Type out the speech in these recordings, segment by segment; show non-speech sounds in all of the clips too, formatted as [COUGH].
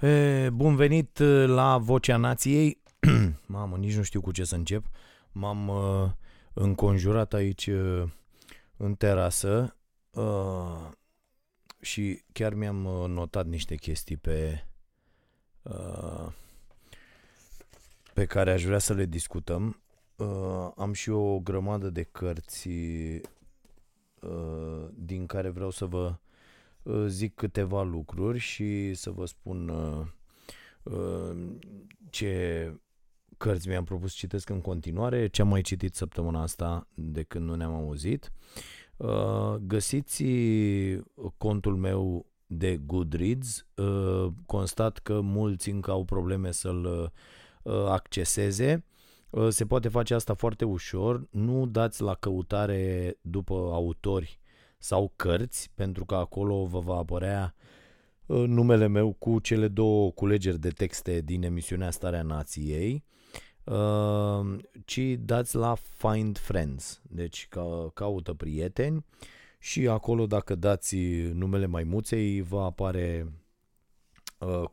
E, bun venit uh, la Vocea Nației. [CLEARS THROAT] Mamă, nici nu știu cu ce să încep. M-am uh, înconjurat aici uh, în terasă uh, și chiar mi-am uh, notat niște chestii pe uh, pe care aș vrea să le discutăm. Uh, am și o grămadă de cărți uh, din care vreau să vă uh, zic câteva lucruri și să vă spun uh, uh, ce cărți mi-am propus să citesc în continuare, ce am mai citit săptămâna asta de când nu ne-am auzit. Uh, găsiți contul meu de Goodreads. Uh, constat că mulți încă au probleme să-l uh, acceseze. Uh, se poate face asta foarte ușor. Nu dați la căutare după autori sau cărți, pentru că acolo vă va apărea uh, numele meu cu cele două culegeri de texte din emisiunea Starea Nației, uh, ci dați la Find Friends, deci ca, caută prieteni și acolo dacă dați numele maimuței va apare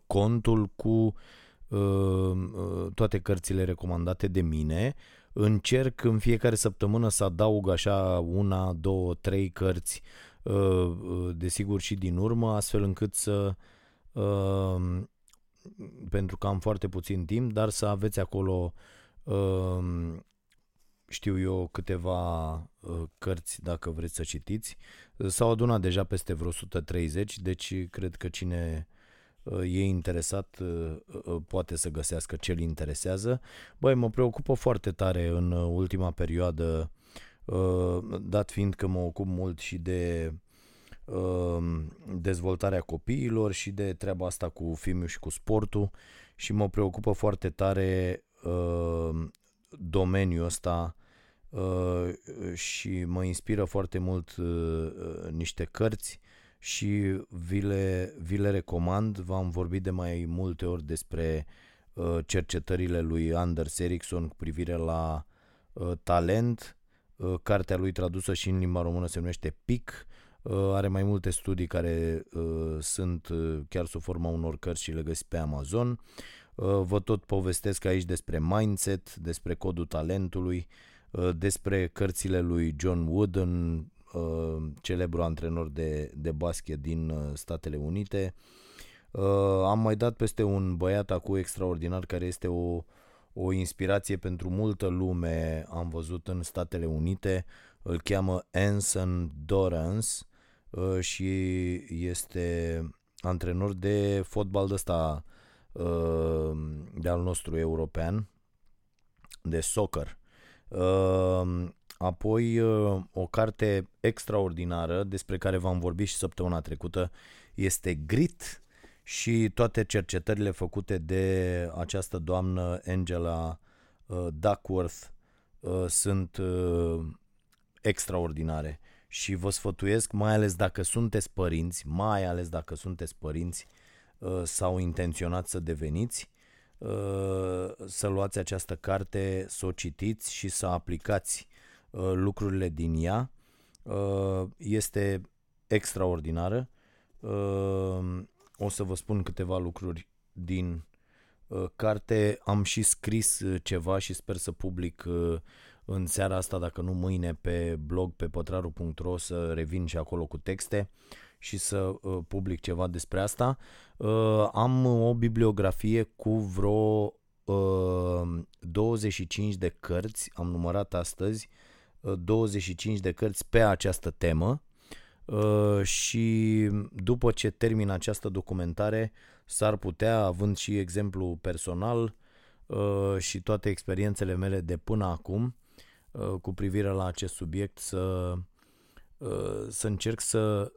contul cu toate cărțile recomandate de mine. Încerc în fiecare săptămână să adaug așa una, două, trei cărți, desigur și din urmă, astfel încât să pentru că am foarte puțin timp, dar să aveți acolo știu eu câteva cărți dacă vreți să citiți. S-au adunat deja peste vreo 130, deci cred că cine e interesat, poate să găsească ce îl interesează. Băi, mă preocupă foarte tare în ultima perioadă, dat fiind că mă ocup mult și de dezvoltarea copiilor și de treaba asta cu filmul și cu sportul și mă preocupă foarte tare domeniul ăsta și mă inspiră foarte mult niște cărți și vi le, vi le recomand. V-am vorbit de mai multe ori despre uh, cercetările lui Anders Ericsson cu privire la uh, talent. Uh, cartea lui tradusă și în limba română se numește PIC. Uh, are mai multe studii care uh, sunt uh, chiar sub forma unor cărți și le găsiți pe Amazon. Uh, vă tot povestesc aici despre mindset, despre codul talentului, uh, despre cărțile lui John Wooden, uh, celebru antrenor de, de basket din uh, Statele Unite. Uh, am mai dat peste un băiat acum extraordinar care este o, o inspirație pentru multă lume, am văzut în Statele Unite, îl cheamă Anson Dorrance uh, și este antrenor de fotbal de ăsta uh, de al nostru european, de soccer. Uh, Apoi uh, o carte extraordinară despre care v-am vorbit și săptămâna trecută este Grit și toate cercetările făcute de această doamnă Angela uh, Duckworth uh, sunt extraordinare. Și vă sfătuiesc, mai ales dacă sunteți părinți, mai ales dacă sunteți părinți sau intenționați să deveniți, să luați această carte, să o citiți și să aplicați Uh, lucrurile din ea. Uh, este extraordinară. Uh, o să vă spun câteva lucruri din carte. Am și scris ceva și sper să public în seara asta, dacă nu mâine, pe blog pe pătraru.ro să revin și acolo cu texte și să public ceva despre asta. Am o bibliografie cu vreo 25 de cărți, am numărat astăzi, 25 de cărți pe această temă uh, și după ce termin această documentare s-ar putea, având și exemplu personal uh, și toate experiențele mele de până acum uh, cu privire la acest subiect să, să încerc să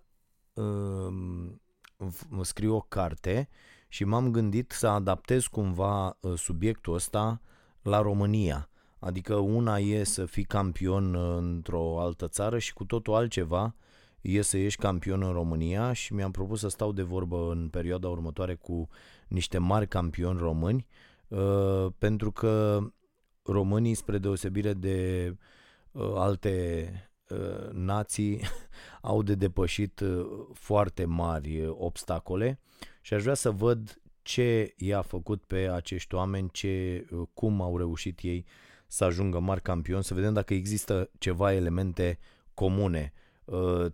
scriu o carte și m-am gândit să adaptez cumva subiectul ăsta la România Adică una e să fii campion uh, într-o altă țară și cu totul altceva e să ieși campion în România și mi-am propus să stau de vorbă în perioada următoare cu niște mari campioni români uh, pentru că românii, spre deosebire de uh, alte nații, [LAUGHS] au de depășit foarte mari obstacole și aș vrea să văd ce i-a făcut pe acești oameni, ce, cum au reușit ei să ajungă mari campioni, să vedem dacă există ceva elemente comune.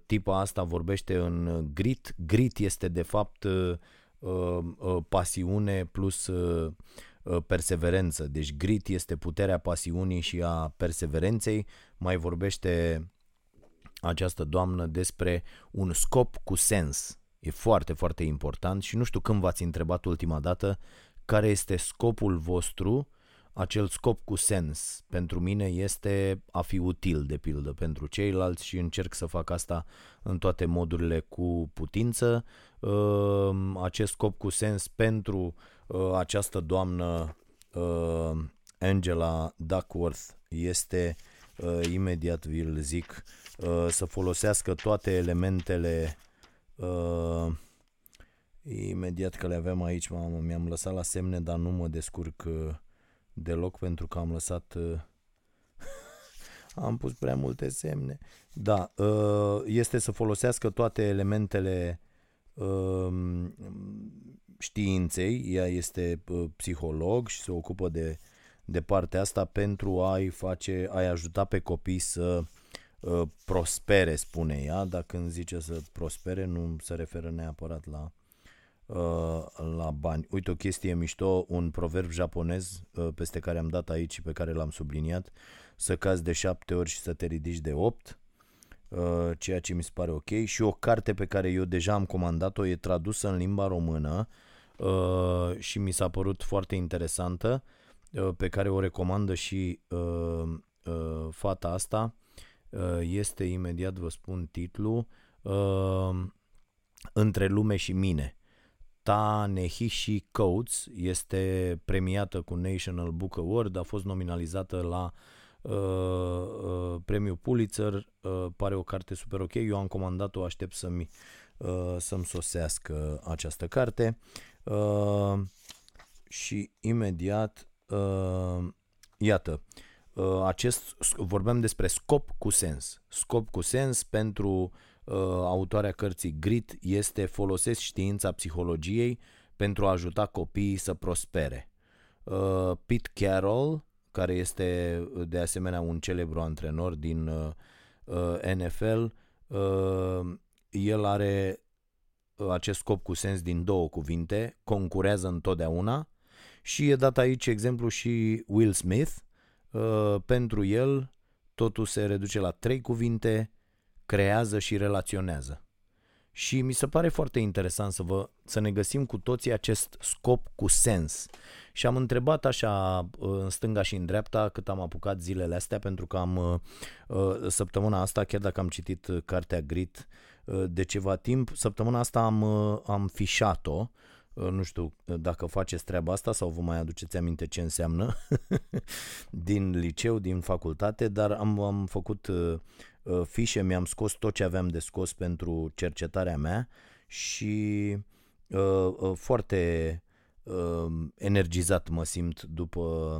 Tipa asta vorbește în grit. Grit este de fapt pasiune plus perseverență. Deci grit este puterea pasiunii și a perseverenței. Mai vorbește această doamnă despre un scop cu sens. E foarte, foarte important și nu știu când v-ați întrebat ultima dată care este scopul vostru, acel scop cu sens. Pentru mine este a fi util, de pildă, pentru ceilalți și încerc să fac asta în toate modurile cu putință. Ehm, acest scop cu sens pentru uh, această doamnă uh, Angela Duckworth este, uh, imediat vi-l zic, Uh, să folosească toate elementele uh, imediat că le avem aici, mamă, mi-am lăsat la semne, dar nu mă descurc uh, deloc pentru că am lăsat uh, [LAUGHS] am pus prea multe semne. Da, uh, este să folosească toate elementele uh, științei, ea este uh, psiholog și se ocupă de, de partea asta pentru a-i face, a-i ajuta pe copii să Uh, prospere, spune ea, dar când zice să prospere nu se referă neapărat la, uh, la bani. Uite o chestie mișto, un proverb japonez uh, peste care am dat aici și pe care l-am subliniat, să cazi de șapte ori și să te ridici de opt, ceea ce mi se pare ok și o carte pe care eu deja am comandat-o e tradusă în limba română și mi s-a părut foarte interesantă pe care o recomandă și fata asta Uh, este imediat, vă spun titlul, uh, Între lume și mine. Ta Nehishi Coates este premiată cu National Book Award, a fost nominalizată la uh, uh, premiul Pulitzer, uh, pare o carte super ok, eu am comandat-o, aștept să-mi, uh, să-mi sosească această carte uh, și imediat, uh, iată, Uh, acest, vorbeam despre scop cu sens. Scop cu sens pentru uh, autoarea cărții Grit este folosesc știința psihologiei pentru a ajuta copiii să prospere. Uh, Pete Carroll, care este de asemenea un celebru antrenor din uh, uh NFL, uh, el are uh, acest scop cu sens din două cuvinte, concurează întotdeauna și e dat aici exemplu și Will Smith, Uh, pentru el totul se reduce la trei cuvinte, creează și relaționează. Și mi se pare foarte interesant să, vă, să ne găsim cu toții acest scop cu sens. Și am întrebat așa uh, în stânga și în dreapta cât am apucat zilele astea, pentru că am uh, săptămâna asta, chiar dacă am citit cartea Grit de ceva timp, săptămâna asta am, am fișat-o Uh, nu știu uh, dacă faceți treaba asta sau vă mai aduceți aminte ce înseamnă [LAUGHS] din liceu, din facultate, dar am, am făcut uh, fișe, mi-am scos tot ce aveam de scos pentru cercetarea mea și foarte energizat mă simt după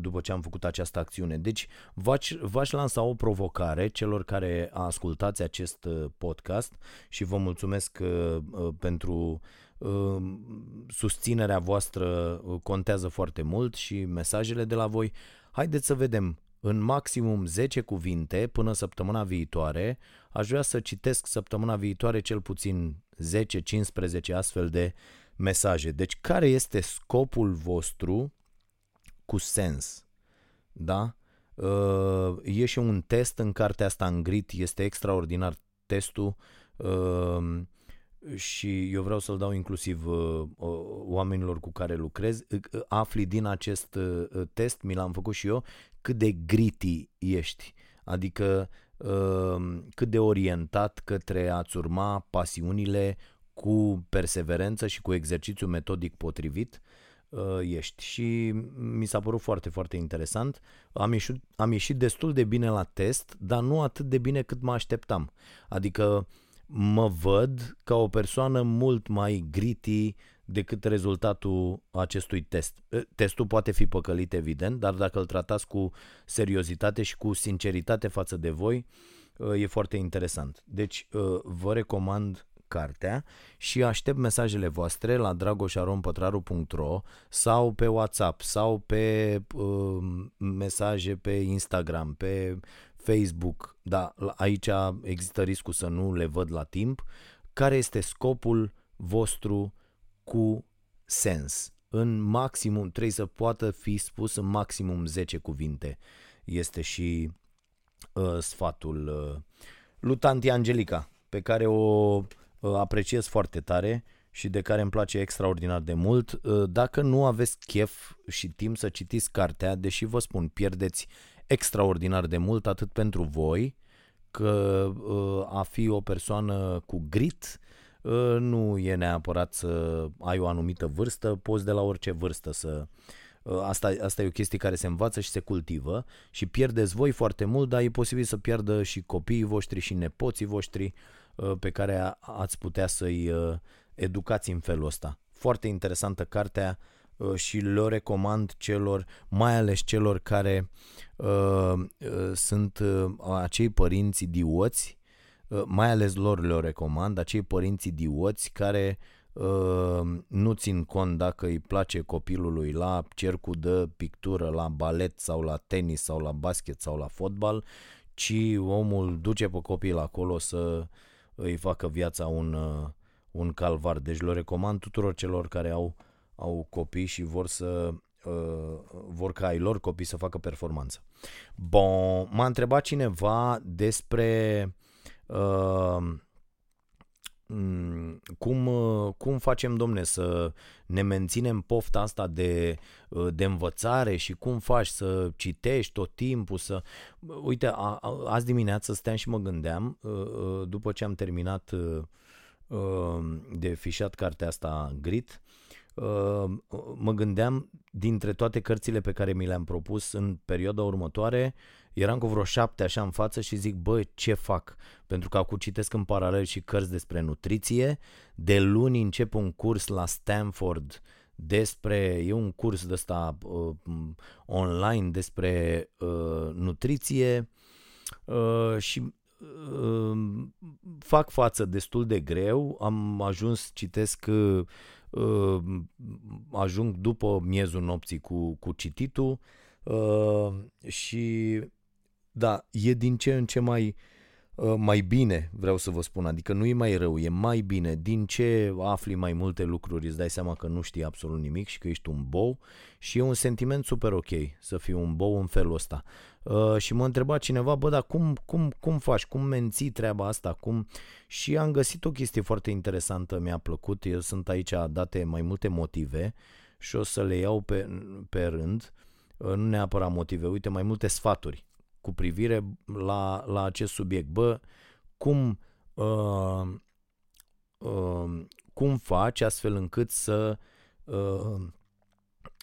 după ce am făcut această acțiune. Deci v-aș, v-aș lansa o provocare celor care ascultați acest podcast și vă mulțumesc uh, pentru uh, susținerea voastră uh, contează foarte mult și mesajele de la voi. Haideți să vedem în maximum 10 cuvinte până săptămâna viitoare. Aș vrea să citesc săptămâna viitoare cel puțin 10-15 astfel de mesaje. Deci care este scopul vostru cu sens. Da? Uh, e și un test în cartea asta în grit, este extraordinar testul uh, și eu vreau să-l dau inclusiv uh, oamenilor cu care lucrez. Afli din acest test, mi l-am făcut și eu, cât de gritty ești. Adică cât de orientat către a-ți urma pasiunile cu perseverență și cu exercițiu metodic potrivit uh, ești și mi s-a părut foarte, foarte interesant. Am ieșit, am ieșit destul de bine la test, dar nu atât de bine cât mă așteptam. Adică mă văd ca o persoană mult mai gritty decât rezultatul acestui test. Uh, testul poate fi păcălit, evident, dar dacă îl tratați cu seriozitate și cu sinceritate față de voi, uh, e foarte interesant. Deci uh, vă recomand cartea și aștept mesajele voastre la dragoșarompătraru.ro sau pe WhatsApp sau pe uh, mesaje pe Instagram, pe Facebook, da, aici există riscul să nu le văd la timp, care este scopul vostru cu sens. În maximum, trebuie să poată fi spus în maximum 10 cuvinte. Este și uh, sfatul uh, lui Tanti Angelica, pe care o uh, apreciez foarte tare și de care îmi place extraordinar de mult. Uh, dacă nu aveți chef și timp să citiți cartea, deși vă spun, pierdeți extraordinar de mult atât pentru voi, că uh, a fi o persoană cu grit uh, nu e neapărat să ai o anumită vârstă, poți de la orice vârstă să uh, Asta, asta e o chestie care se învață și se cultivă și pierdeți voi foarte mult, dar e posibil să pierdă și copiii voștri și nepoții voștri pe care ați putea să-i educați în felul ăsta. Foarte interesantă cartea și le recomand celor, mai ales celor care uh, uh, sunt uh, acei părinți idioți, uh, mai ales lor le recomand, acei părinți idioți care uh, nu țin cont dacă îi place copilului la cercul de pictură, la balet sau la tenis sau la basket sau la fotbal, ci omul duce pe copil acolo să îi facă viața un, uh, un calvar. Deci le recomand tuturor celor care au, au copii și vor să uh, vor ca ai lor copii să facă performanță. Bun, m-a întrebat cineva despre uh, mm, cum, uh, cum facem, domne, să ne menținem pofta asta de, uh, de învățare și cum faci să citești tot timpul, să... Uite, a, a, azi dimineață stăteam și mă gândeam, uh, după ce am terminat de fișat cartea asta Grit, Uh, mă gândeam dintre toate cărțile pe care mi le-am propus în perioada următoare, eram cu vreo șapte așa în față și zic, bă, ce fac? Pentru că acum citesc în paralel și cărți despre nutriție, de luni încep un curs la Stanford despre, e un curs de ăsta uh, online despre uh, nutriție uh, și uh, fac față destul de greu, am ajuns, citesc uh, uh, ajung după miezul nopții cu, cu cititul uh, și da, e din ce în ce mai uh, mai bine, vreau să vă spun, adică nu e mai rău, e mai bine. Din ce afli mai multe lucruri, îți dai seama că nu știi absolut nimic și că ești un bou și e un sentiment super ok să fii un bou în felul ăsta. Uh, și mă întreba cineva, bă, dar cum, cum, cum faci, cum menții treaba asta, cum... Și am găsit o chestie foarte interesantă, mi-a plăcut, eu sunt aici date mai multe motive și o să le iau pe, pe rând, uh, nu neapărat motive, uite, mai multe sfaturi cu privire la, la acest subiect. Bă, cum, uh, uh, cum faci astfel încât să uh,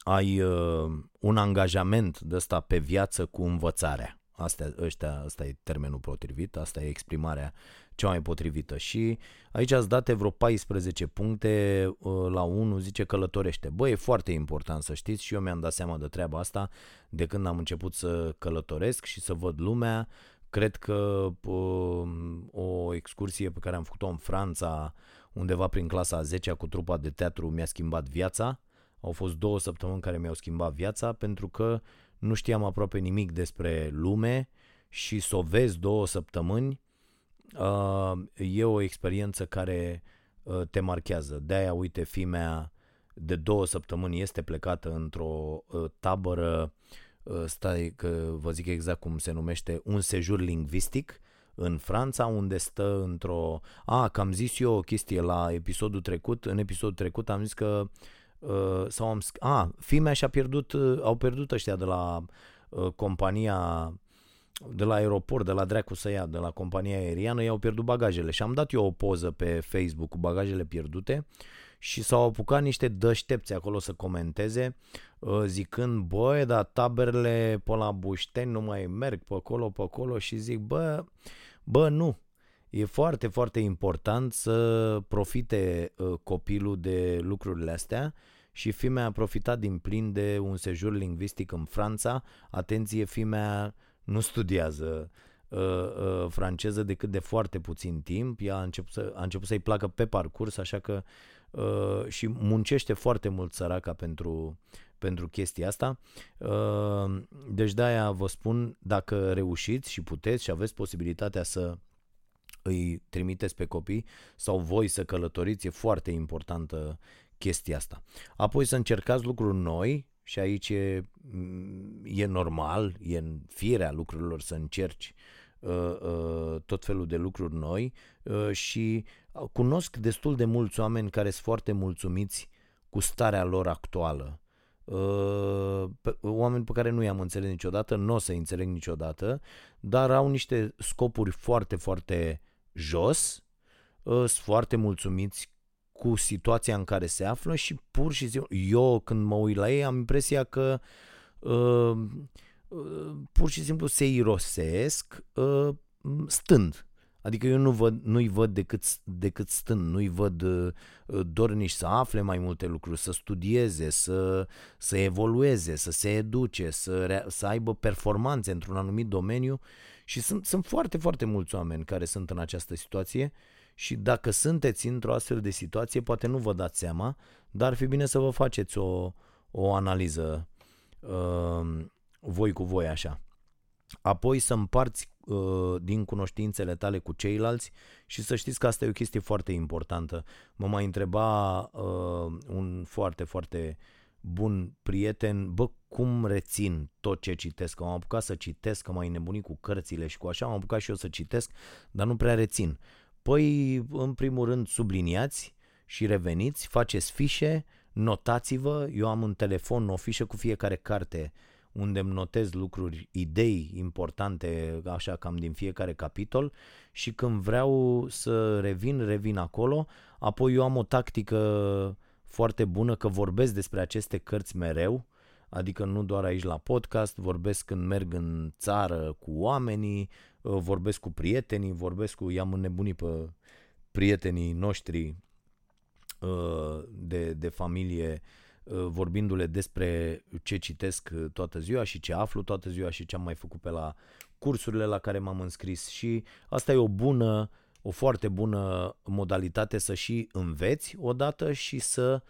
ai uh, un angajament de ăsta pe viață cu învățarea. Asta, ăștia, asta e termenul potrivit, asta e exprimarea cea mai potrivită. Și aici ați date vreo 14 puncte uh, la 1, zice călătorește. Bă, e foarte important să știți și eu mi-am dat seama de treaba asta de când am început să călătoresc și să văd lumea. Cred că uh, o excursie pe care am făcut-o în Franța, undeva prin clasa a 10 cu trupa de teatru, mi-a schimbat viața au fost două săptămâni care mi-au schimbat viața pentru că nu știam aproape nimic despre lume și să o vezi două săptămâni uh, e o experiență care uh, te marchează. De-aia, uite, fimea de două săptămâni este plecată într-o uh, tabără, stai că vă zic exact cum se numește, un sejur lingvistic în Franța, unde stă într-o... A, că am zis eu o chestie la episodul trecut, în episodul trecut am zis că uh, uh, sau am, a, fimea și-a pierdut, uh, au pierdut ăștia de la uh, compania de la aeroport, de la dracu să ia, de la compania aeriană, i-au pierdut bagajele. Și am dat eu o poză pe Facebook cu bagajele pierdute și s-au apucat niște dăștepți acolo să comenteze uh, zicând, băi, dar taberele pe la Bușteni nu mai merg pe acolo, pe acolo. Și zic, bă, bă, nu, E foarte, foarte important să profite uh, copilul de lucrurile astea și fimea a profitat din plin de un sejur lingvistic în Franța. Atenție, fimea nu studiază uh, uh, franceză decât de foarte puțin timp. Ea a început, să, a început să-i placă pe parcurs, așa că uh, și muncește foarte mult săraca pentru, pentru chestia asta. Uh, deci de-aia vă spun, dacă reușiți și puteți și aveți posibilitatea să îi trimiteți pe copii sau voi să călătoriți, e foarte importantă chestia asta. Apoi să încercați lucruri noi și aici e, mm, e normal, e în firea lucrurilor să încerci uh, uh, tot felul de lucruri noi uh, și cunosc destul de mulți oameni care sunt foarte mulțumiți cu starea lor actuală. Uh, pe, oameni pe care nu i-am înțeles niciodată, nu o să înțeleg niciodată, dar au niște scopuri foarte, foarte jos, uh, sunt foarte mulțumiți cu situația în care se află și pur și simplu, eu când mă uit la ei am impresia că uh, uh, pur și simplu se irosesc uh, stând. Adică eu nu văd, nu-i văd decât, decât stând, nu-i văd uh, dorniși să afle mai multe lucruri, să studieze, să, să evolueze, să se educe, să, rea, să aibă performanțe într-un anumit domeniu și sunt, sunt foarte, foarte mulți oameni care sunt în această situație și dacă sunteți într-o astfel de situație, poate nu vă dați seama, dar ar fi bine să vă faceți o, o analiză uh, voi cu voi așa. Apoi să împarți uh, din cunoștințele tale cu ceilalți și să știți că asta e o chestie foarte importantă. Mă mai întreba uh, un foarte, foarte bun prieten, bă, cum rețin tot ce citesc? Că am apucat să citesc, că m-ai nebunit cu cărțile și cu așa, am apucat și eu să citesc, dar nu prea rețin. Păi, în primul rând, subliniați și reveniți, faceți fișe, notați-vă, eu am în telefon o fișă cu fiecare carte unde îmi notez lucruri, idei importante, așa cam din fiecare capitol și când vreau să revin, revin acolo. Apoi eu am o tactică foarte bună că vorbesc despre aceste cărți mereu, adică nu doar aici la podcast, vorbesc când merg în țară cu oamenii, Uh, vorbesc cu prietenii, vorbesc cu, i-am înnebunit pe prietenii noștri uh, de, de familie uh, vorbindu-le despre ce citesc toată ziua și ce aflu toată ziua și ce am mai făcut pe la cursurile la care m-am înscris și asta e o bună, o foarte bună modalitate să și înveți odată și să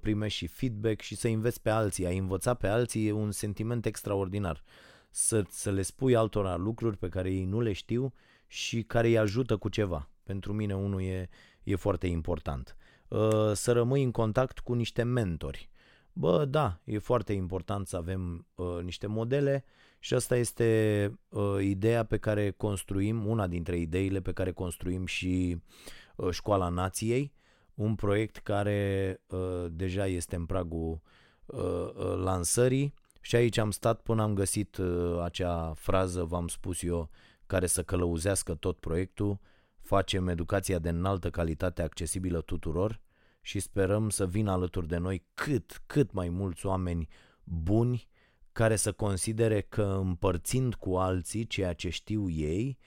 primești și feedback și să înveți pe alții. A învăța pe alții e un sentiment extraordinar să, să le spui altora lucruri pe care ei nu le știu și care îi ajută cu ceva. Pentru mine unul e, e foarte important. Uh, să rămâi în contact cu niște mentori. Bă, da, e foarte important să avem uh, niște modele și asta este uh, ideea pe care construim, una dintre ideile pe care construim și uh, Școala Nației, un proiect care uh, deja este în pragul uh, uh, lansării și aici am stat până am găsit uh, acea frază, v-am spus eu, care să călăuzească tot proiectul. Facem educația de înaltă calitate accesibilă tuturor și sperăm să vină alături de noi cât, cât mai mulți oameni buni care să considere că împărțind cu alții ceea ce știu ei,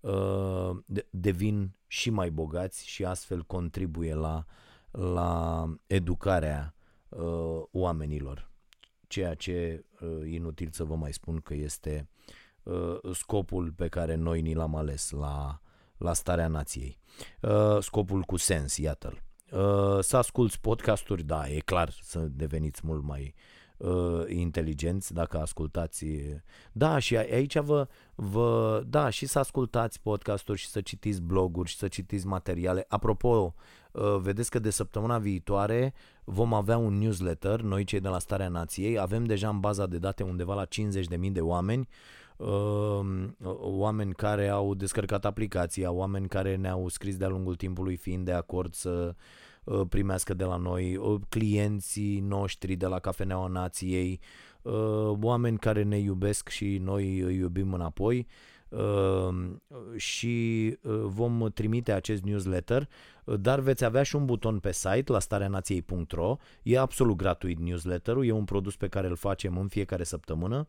uh, devin și mai bogați și astfel contribuie la, la educarea uh, oamenilor ceea ce uh, inutil să vă mai spun că este uh, scopul pe care noi ni l-am ales la, la starea nației. Uh, scopul cu sens, iată-l. Uh, să asculți podcasturi, da, e clar să deveniți mult mai uh, inteligenți dacă ascultați. Da, și aici vă, vă, da, și să ascultați podcasturi și să citiți bloguri și să citiți materiale. Apropo, uh, vedeți că de săptămâna viitoare vom avea un newsletter, noi cei de la Starea Nației, avem deja în baza de date undeva la 50.000 de oameni, uh, oameni care au descărcat aplicația, oameni care ne-au scris de-a lungul timpului fiind de acord să uh, primească de la noi, uh, clienții noștri de la Cafeneaua Nației, oameni care ne iubesc și noi îi iubim înapoi și vom trimite acest newsletter dar veți avea și un buton pe site la stareanației.ro. E absolut gratuit newsletterul, e un produs pe care îl facem în fiecare săptămână.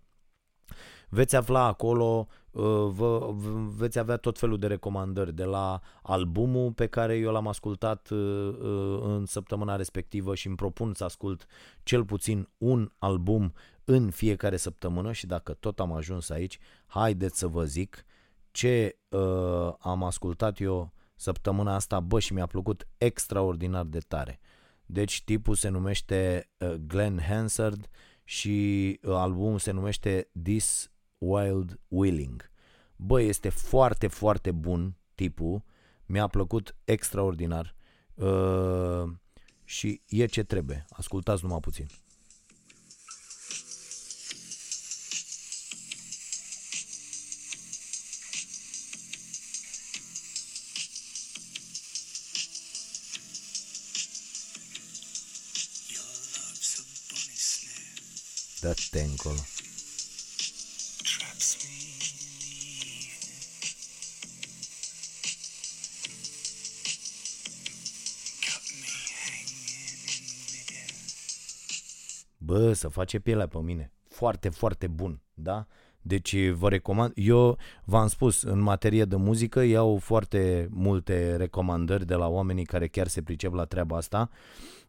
Veți afla acolo, uh, vă, veți avea tot felul de recomandări de la albumul pe care eu l-am ascultat uh, uh, în săptămâna respectivă și îmi propun să ascult cel puțin un album în fiecare săptămână și dacă tot am ajuns aici, haideți să vă zic ce uh, am ascultat eu săptămâna asta, bă, și mi-a plăcut extraordinar de tare. Deci tipul se numește uh, Glenn Hansard și uh, albumul se numește This Wild Willing. Bă, este foarte, foarte bun tipul, mi-a plăcut extraordinar uh, și e ce trebuie. Ascultați numai puțin. Dă-te încolo. Bă, să face pielea pe mine. Foarte, foarte bun, da? Deci vă recomand, eu v-am spus, în materie de muzică iau foarte multe recomandări de la oamenii care chiar se pricep la treaba asta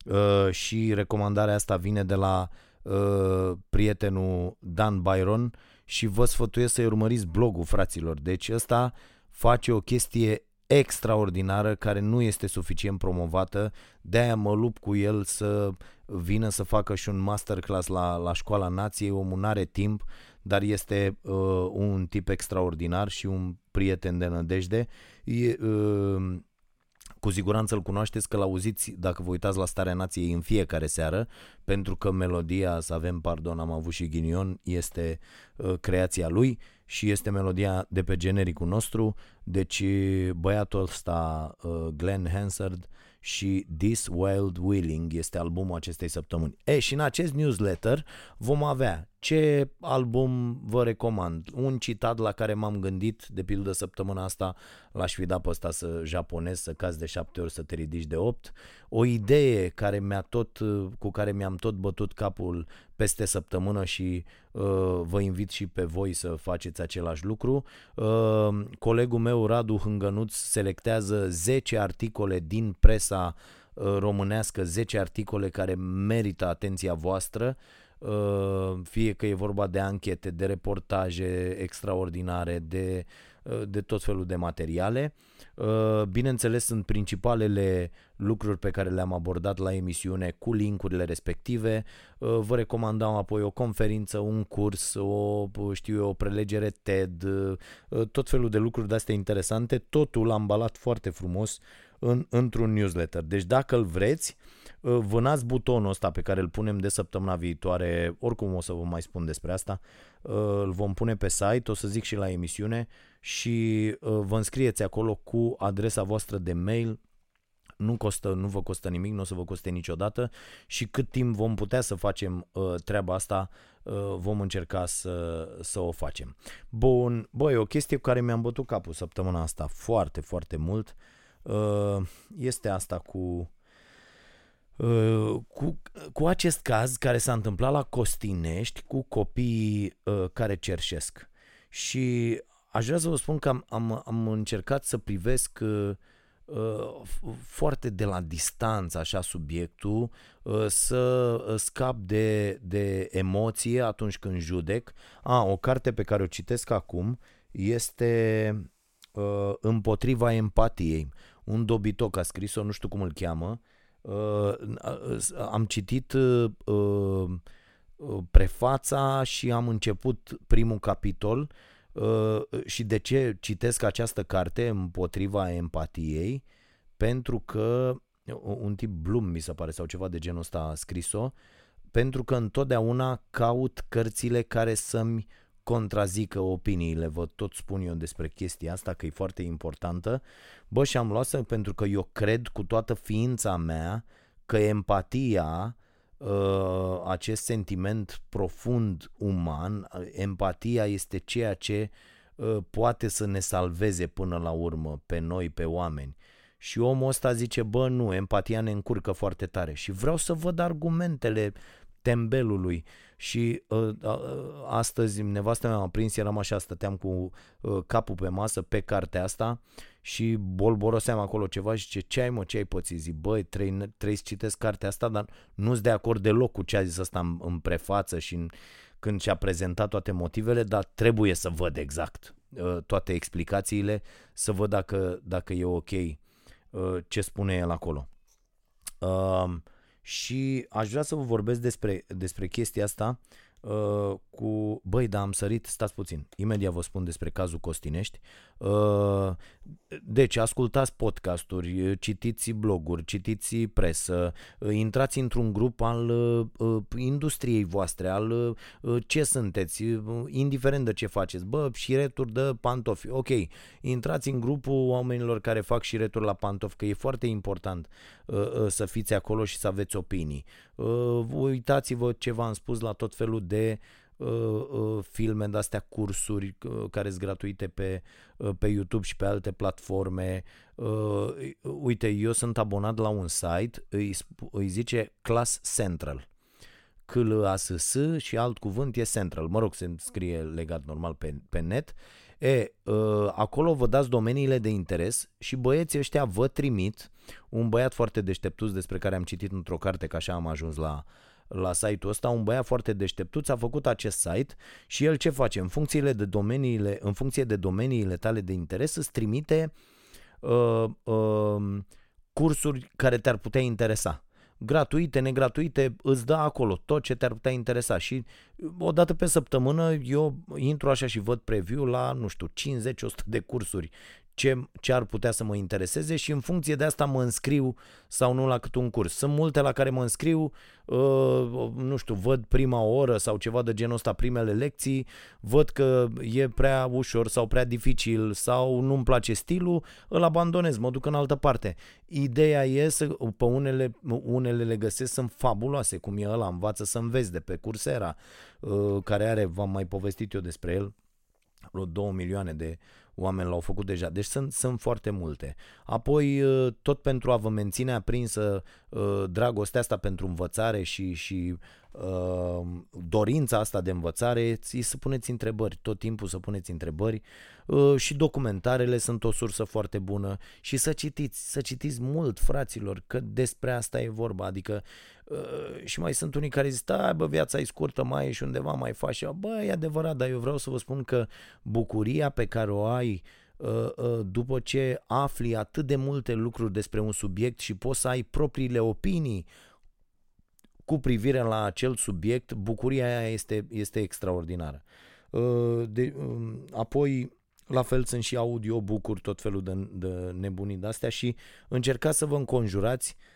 uh, și recomandarea asta vine de la uh, prietenul Dan Byron și vă sfătuiesc să-i urmăriți blogul fraților. Deci ăsta face o chestie extraordinară care nu este suficient promovată, de-aia mă lup cu el să vină să facă și un masterclass la, la școala nației, omul n-are timp, dar este uh, un tip extraordinar și un prieten de nădejde. E, uh, cu siguranță îl cunoașteți că l-auziți dacă vă uitați la Starea Nației în fiecare seară, pentru că melodia, să avem pardon, am avut și ghinion, este uh, creația lui și este melodia de pe genericul nostru, deci băiatul ăsta, uh, Glenn Hansard, și This Wild Willing este albumul acestei săptămâni. E, și în acest newsletter vom avea ce album vă recomand, un citat la care m-am gândit, de pildă săptămâna asta l-aș fi dat pe ăsta să japonez, să cazi de șapte ori, să te ridici de opt, o idee care mi-a tot, cu care mi-am tot bătut capul peste săptămână și uh, vă invit și pe voi să faceți același lucru. Uh, colegul meu Radu Hângănuț selectează 10 articole din presa uh, românească, 10 articole care merită atenția voastră Uh, fie că e vorba de anchete, de reportaje extraordinare, de, uh, de tot felul de materiale. Uh, bineînțeles, sunt principalele lucruri pe care le-am abordat la emisiune cu linkurile respective. Vă recomandam apoi o conferință, un curs, o, știu eu, o prelegere TED, tot felul de lucruri de-astea interesante. Totul ambalat foarte frumos în, într-un newsletter. Deci dacă îl vreți, Uh, vânați butonul ăsta pe care îl punem de săptămâna viitoare, oricum o să vă mai spun despre asta, uh, îl vom pune pe site, o să zic și la emisiune și uh, vă înscrieți acolo cu adresa voastră de mail, nu, costă, nu vă costă nimic, nu o să vă coste niciodată și cât timp vom putea să facem uh, treaba asta, uh, vom încerca să, să o facem. Bun, băi, o chestie cu care mi-am bătut capul săptămâna asta foarte, foarte mult uh, este asta cu Uh, cu, cu acest caz care s-a întâmplat la Costinești cu copiii uh, care cerșesc. Și aș vrea să vă spun că am, am, am încercat să privesc uh, uh, foarte de la distanță așa subiectul, uh, să scap de, de emoție atunci când judec. A, o carte pe care o citesc acum este uh, Împotriva empatiei. Un dobitoc a scris-o, nu știu cum îl cheamă, uh, Uh, am citit uh, uh, prefața și am început primul capitol și de ce citesc această carte împotriva empatiei? Pentru că un tip Blum mi se pare sau ceva de genul ăsta a scris-o, pentru că întotdeauna caut cărțile care să-mi contrazică opiniile, vă tot spun eu despre chestia asta, că e foarte importantă. Bă, și am luat pentru că eu cred cu toată ființa mea că empatia, uh, acest sentiment profund uman, empatia este ceea ce uh, poate să ne salveze până la urmă pe noi, pe oameni. Și omul ăsta zice, bă, nu, empatia ne încurcă foarte tare. Și vreau să văd argumentele tembelului. Și uh, uh, astăzi nevastă mea m-a prins, eram așa, stăteam cu uh, capul pe masă pe cartea asta și bolboroseam acolo ceva și zice, ce ai mă, ce ai pățit? Zic, băi, trebuie, trebuie să citesc cartea asta, dar nu-s de acord deloc cu ce a zis ăsta în, în prefață și în când și-a prezentat toate motivele, dar trebuie să văd exact uh, toate explicațiile, să văd dacă, dacă e ok uh, ce spune el acolo. Uh, și aș vrea să vă vorbesc despre, despre chestia asta uh, cu... Băi, da, am sărit, stați puțin, imediat vă spun despre cazul Costinești. Uh, deci, ascultați podcasturi, citiți bloguri, citiți presă, uh, intrați într-un grup al uh, uh industriei voastre, al uh, ce sunteți, indiferent de ce faceți. Bă, șireturi de pantofi. Ok, intrați în grupul oamenilor care fac șireturi la pantofi, că e foarte important să fiți acolo și să aveți opinii. Uitați-vă ce v-am spus la tot felul de Uh, uh, filme de astea cursuri uh, care sunt gratuite pe, pe YouTube și pe alte platforme. Uite, eu sunt abonat la un site, îi, îi zice Class Central. C L A S S și alt cuvânt e Central. Mă rog, se scrie legat normal pe, pe net. E, acolo vă dați domeniile de interes și băieții ăștia vă trimit un băiat foarte deșteptus despre care am citit într-o carte, că așa am ajuns la, la site-ul ăsta, un băiat foarte deșteptuț a făcut acest site și el ce face? În, funcțiile de domeniile, în funcție de domeniile tale de interes îți trimite uh, uh, cursuri care te-ar putea interesa. Gratuite, negratuite, îți dă acolo tot ce te-ar putea interesa și o dată pe săptămână eu intru așa și văd preview la, nu știu, 50-100 de cursuri ce, ce ar putea să mă intereseze și în funcție de asta mă înscriu sau nu la cât un curs. Sunt multe la care mă înscriu, uh, nu știu, văd prima oră sau ceva de genul ăsta, primele lecții, văd că e prea ușor sau prea dificil sau nu-mi place stilul, îl abandonez, mă duc în altă parte. Ideea e să, pe unele, unele le găsesc, sunt fabuloase, cum e ăla, învață să înveți de pe Coursera, uh, care are, v-am mai povestit eu despre el, vreo 2 milioane de oameni l-au făcut deja. Deci sunt, sunt foarte multe. Apoi, uh, tot pentru a vă menține aprinsă uh, dragostea asta pentru învățare și, și uh, dorința asta de învățare, să puneți întrebări, tot timpul să puneți întrebări și documentarele sunt o sursă foarte bună și să citiți, să citiți mult, fraților, că despre asta e vorba, adică și mai sunt unii care zic, da, bă, viața e scurtă, mai e și undeva mai faci. Bă, e adevărat, dar eu vreau să vă spun că bucuria pe care o ai uh, uh, după ce afli atât de multe lucruri despre un subiect și poți să ai propriile opinii cu privire la acel subiect, bucuria aia este, este extraordinară. Uh, de, um, apoi, la fel sunt și audiobook-uri, tot felul de, de nebunii de astea și încercați să vă înconjurați uh, Uh,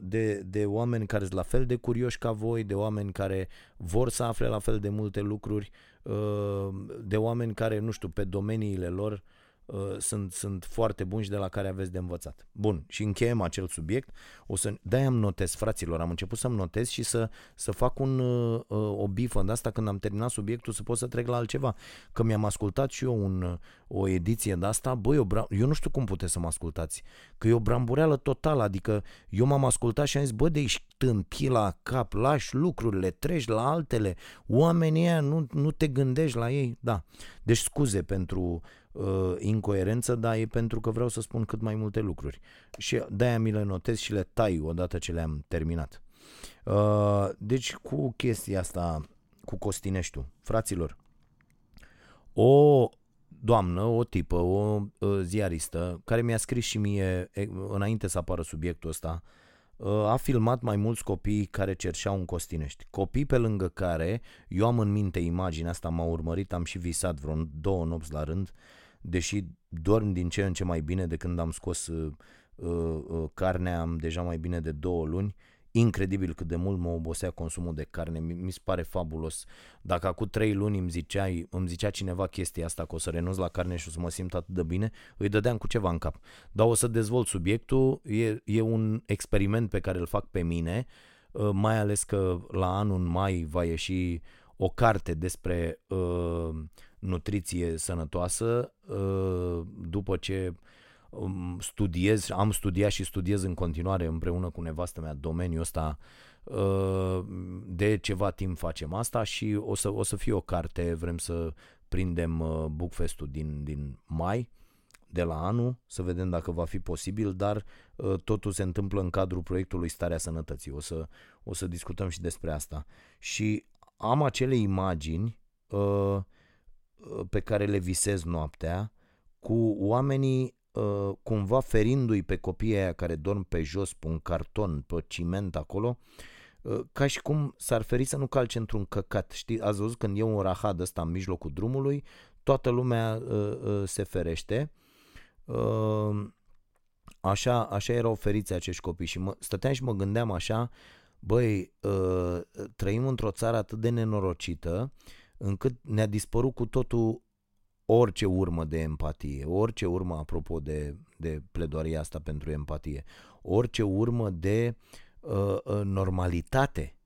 de, de oameni care sunt la fel de curioși ca voi, de oameni care vor să afle la fel de multe lucruri, uh, de oameni care, nu știu, pe domeniile lor Uh, sunt, sunt foarte buni și de la care aveți de învățat. Bun, și încheiem acel subiect. O să, de-aia am notez, fraților, am început să-mi notez și să, să fac un, uh, o bifă de asta când am terminat subiectul să pot să trec la altceva. Că mi-am ascultat și eu un, o ediție de asta, băi, eu, eu nu știu cum puteți să mă ascultați, că e o brambureală totală, adică eu m-am ascultat și am zis, bă, de ești tâmpi la cap, lași lucrurile, treci la altele, oamenii ăia nu, nu te gândești la ei, da. Deci scuze pentru uh, incoerență, dar e pentru că vreau să spun cât mai multe lucruri. Și de-aia mi le notez și le tai odată ce le-am terminat. Uh, deci cu chestia asta, cu Costineștiu, fraților, o doamnă, o tipă, o uh, ziaristă, care mi-a scris și mie înainte să apară subiectul ăsta, uh, a filmat mai mulți copii care cerșeau un Costinești. Copii pe lângă care eu am în minte imaginea asta, m-a urmărit, am și visat vreo două nopți la rând, deși dorm din ce în ce mai bine de când am scos uh, uh, uh, carnea, am deja mai bine de două luni, incredibil cât de mult mă obosea consumul de carne, mi, mi se pare fabulos. Dacă acum trei luni îmi, ziceai, îmi zicea cineva chestia asta, că o să renunț la carne și o să mă simt atât de bine, îi dădeam cu ceva în cap. Dar o să dezvolt subiectul, e, e un experiment pe care îl fac pe mine, uh, mai ales că la anul în mai va ieși o carte despre uh, nutriție sănătoasă uh, după ce um, studiez, am studiat și studiez în continuare împreună cu nevastă mea domeniul ăsta uh, de ceva timp facem asta și o să, o să fie o carte, vrem să prindem uh, Bookfest-ul din, din mai de la anul, să vedem dacă va fi posibil, dar totul se întâmplă în cadrul proiectului Starea Sănătății. O să, o să discutăm și despre asta. Și am acele imagini uh, pe care le visez noaptea cu oamenii uh, cumva ferindu-i pe copiii aia care dorm pe jos, pe un carton, pe ciment acolo, uh, ca și cum s-ar feri să nu calce într-un căcat. Știi, ați văzut când e un rahad ăsta în mijlocul drumului, toată lumea uh, uh, se ferește. Uh, așa, așa erau feriți acești copii și mă, stăteam și mă gândeam așa, băi, uh, trăim într-o țară atât de nenorocită încât ne-a dispărut cu totul orice urmă de empatie, orice urmă, apropo de, de pledoaria asta pentru empatie, orice urmă de uh, uh, normalitate.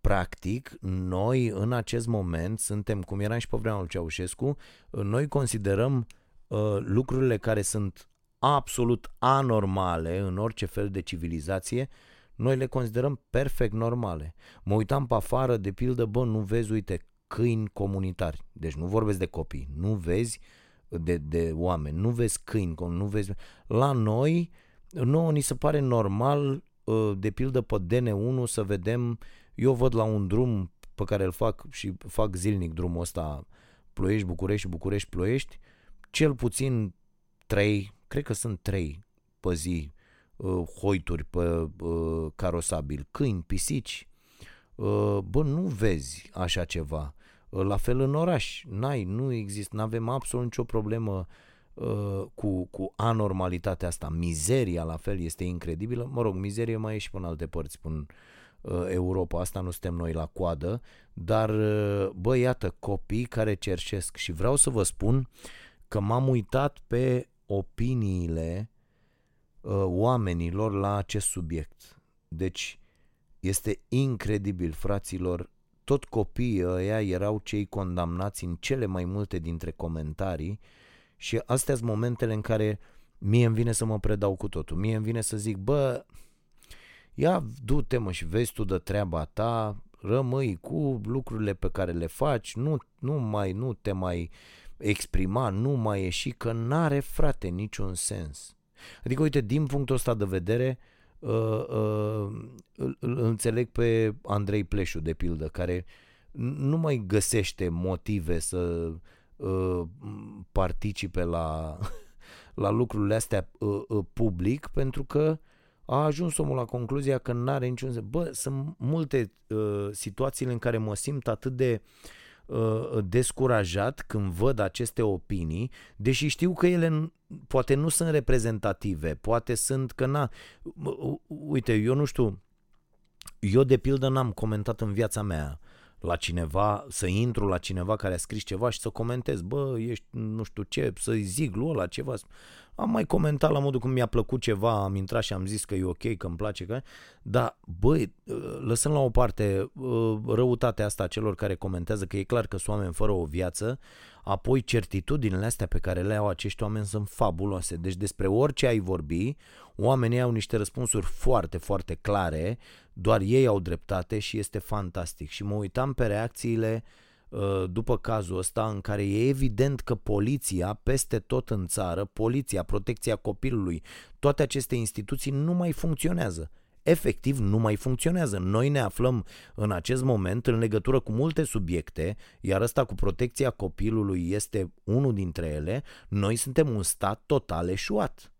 Practic, noi în acest moment suntem, cum eram și pe vremea lui Ceaușescu, uh, noi considerăm uh, lucrurile care sunt absolut anormale în orice fel de civilizație, noi le considerăm perfect normale. Mă uitam pe afară, de pildă, bă, nu vezi, uite, câini comunitari. Deci nu vorbesc de copii, nu vezi de, de oameni, nu vezi câini, nu vezi... La noi, nouă ni se pare normal, uh, de pildă pe DN1, să vedem, eu văd la un drum pe care îl fac și fac zilnic drumul ăsta Ploiești, București, București, Ploiești, cel puțin trei, cred că sunt trei pe zi, uh, hoituri pe uh, carosabil, câini, pisici, bă, nu vezi așa ceva. La fel în oraș, n-ai, nu există, nu avem absolut nicio problemă uh, cu, cu anormalitatea asta. Mizeria la fel este incredibilă. Mă rog, mizerie mai e și până alte părți, până uh, Europa, asta nu suntem noi la coadă, dar uh, bă, iată, copii care cerșesc și vreau să vă spun că m-am uitat pe opiniile uh, oamenilor la acest subiect. Deci este incredibil, fraților, tot copiii ăia erau cei condamnați în cele mai multe dintre comentarii și astea sunt momentele în care mie îmi vine să mă predau cu totul. Mie îmi vine să zic, bă, ia du-te mă și vezi tu de treaba ta, rămâi cu lucrurile pe care le faci, nu, nu mai, nu te mai exprima, nu mai ieși, că n-are frate niciun sens. Adică, uite, din punctul ăsta de vedere, uh, uh, uh, îl, îl înțeleg pe Andrei Pleșu, de pildă, care nu mai găsește motive să uh, participe la, [LAUGHS] la lucrurile astea uh, uh, public, pentru că a ajuns omul la concluzia că nu are niciun... Bă, sunt multe uh, situațiile în care mă simt atât de uh, Uh, descurajat când văd aceste opinii, deși știu că ele poate nu sunt reprezentative, poate sunt că na... Uite, eu nu știu, eu de pildă n-am comentat în viața mea la cineva, să intru la cineva care a scris ceva și să comentez, bă, ești nu știu ce, să-i zic lui ăla ceva. Am mai comentat la modul cum mi-a plăcut ceva, am intrat și am zis că e ok, că îmi place, că... dar băi, lăsăm la o parte uh, răutatea asta a celor care comentează că e clar că sunt oameni fără o viață, apoi certitudinile astea pe care le au acești oameni sunt fabuloase. Deci despre orice ai vorbi, oamenii au niște răspunsuri foarte, foarte clare, doar ei au dreptate și este fantastic. Și mă uitam pe reacțiile uh, Uh, după cazul ăsta în care e evident că poliția peste tot în țară, poliția, protecția copilului, toate aceste instituții nu mai funcționează. Efectiv nu mai funcționează. Noi ne aflăm în acest moment în legătură cu multe subiecte, iar ăsta cu protecția copilului este unul dintre ele. Noi suntem un stat total eșuat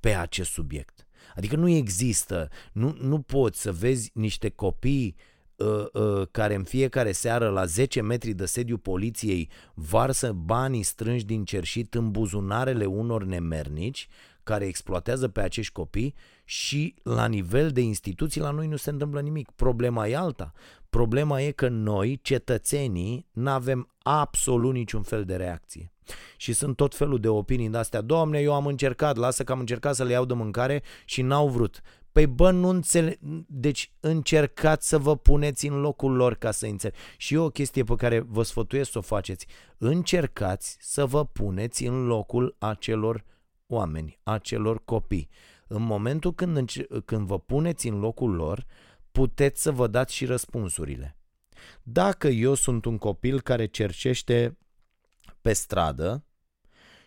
pe acest subiect. Adică nu există, nu, nu poți să vezi niște copii uh, Uh, uh, care în fiecare seară la 10 metri de sediu poliției varsă banii strânși din cerșit în buzunarele unor nemernici care exploatează pe acești copii și la nivel de instituții la noi nu se întâmplă nimic. Problema e alta. Problema e că noi, cetățenii, nu avem absolut niciun fel de reacție. Și sunt tot felul de opinii de astea. Doamne, eu am încercat, lasă că am încercat să le iau de mâncare și n-au vrut. Păi bă, nu înțeleg... Deci încercați să vă puneți în locul lor ca să înțeleg. Și e o chestie pe care vă sfătuiesc să o faceți. Încercați să vă puneți în locul acelor oameni, acelor copii. În momentul când, înce- când vă puneți în locul lor, puteți să vă dați și răspunsurile. Dacă eu sunt un copil care cercește pe stradă,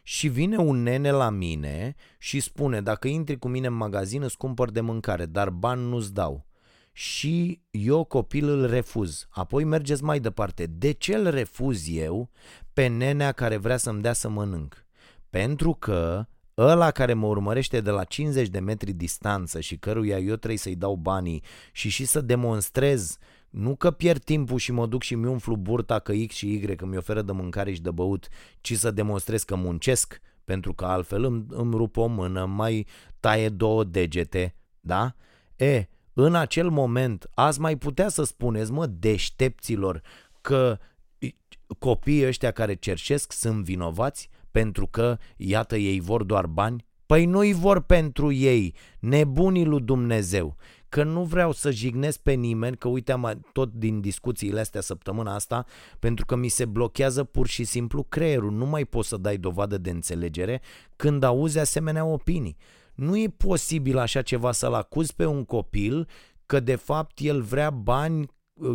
și vine un nene la mine și spune dacă intri cu mine în magazin îți cumpăr de mâncare, dar bani nu-ți dau. și eu copil îl refuz. Apoi mergeți mai departe. De ce îl refuz eu pe nenea care vrea să-mi dea să mănânc? Pentru că ăla care mă urmărește de la 50 de metri distanță și căruia eu trebuie să-i dau banii și și să demonstrez nu că pierd timpul și mă duc și mi umflu burta că X și Y că mi oferă de mâncare și de băut, ci să demonstrez că muncesc, pentru că altfel îmi, îmi rup o mână, mai taie două degete, da? E, în acel moment ați mai putea să spuneți, mă, deștepților, că copiii ăștia care cerșesc sunt vinovați pentru că, iată, ei vor doar bani? Păi nu-i vor pentru ei, nebunii lui Dumnezeu că nu vreau să jignesc pe nimeni, că uite am tot din discuțiile astea săptămâna asta, pentru că mi se blochează pur și simplu creierul, nu mai poți să dai dovadă de înțelegere când auzi asemenea opinii. Nu e posibil așa ceva să-l acuzi pe un copil că de fapt el vrea bani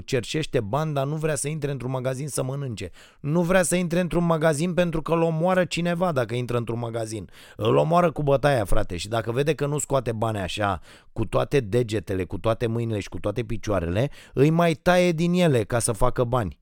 cercește bani, dar nu vrea să intre într-un magazin să mănânce. Nu vrea să intre într-un magazin pentru că îl omoară cineva dacă intră într-un magazin. Îl omoară cu bătaia, frate, și dacă vede că nu scoate bani așa, cu toate degetele, cu toate mâinile și cu toate picioarele, îi mai taie din ele ca să facă bani.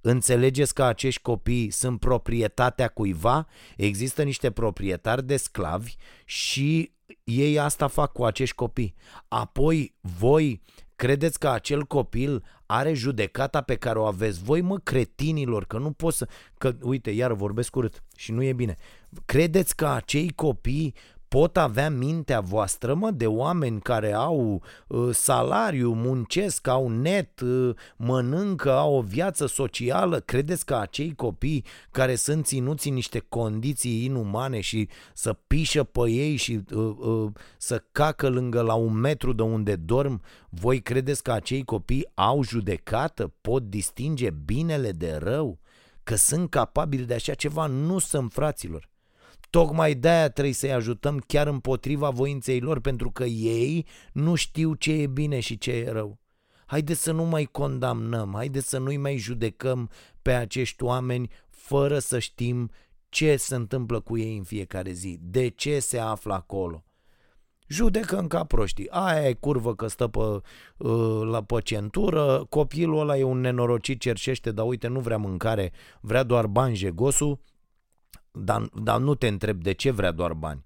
Înțelegeți că acești copii sunt proprietatea cuiva? Există niște proprietari de sclavi și ei asta fac cu acești copii. Apoi voi Credeți că acel copil are judecata pe care o aveți voi, mă, cretinilor, că nu pot să... Că, uite, iar vorbesc urât și nu e bine. Credeți că acei copii pot avea mintea voastră, mă, de oameni care au uh, salariu, muncesc, au net, uh, mănâncă, au o viață socială? Credeți că acei copii care sunt ținuți în niște condiții inumane și să pișă pe ei și uh, uh, să cacă lângă la un metru de unde dorm, voi credeți că acei copii au judecată, pot distinge binele de rău? Că sunt capabili de așa ceva? Nu sunt fraților. Tocmai de-aia trebuie să-i ajutăm chiar împotriva voinței lor, pentru că ei nu știu ce e bine și ce e rău. Haideți să nu mai condamnăm, haideți să nu-i mai judecăm pe acești oameni fără să știm ce se întâmplă cu ei în fiecare zi, de ce se află acolo. Judecăm ca proștii. Aia e curvă că stă pe, uh, la pe centură, copilul ăla e un nenorocit, cerșește, dar uite, nu vrea mâncare, vrea doar bani jegosul, dar, dar nu te întreb de ce vrea doar bani.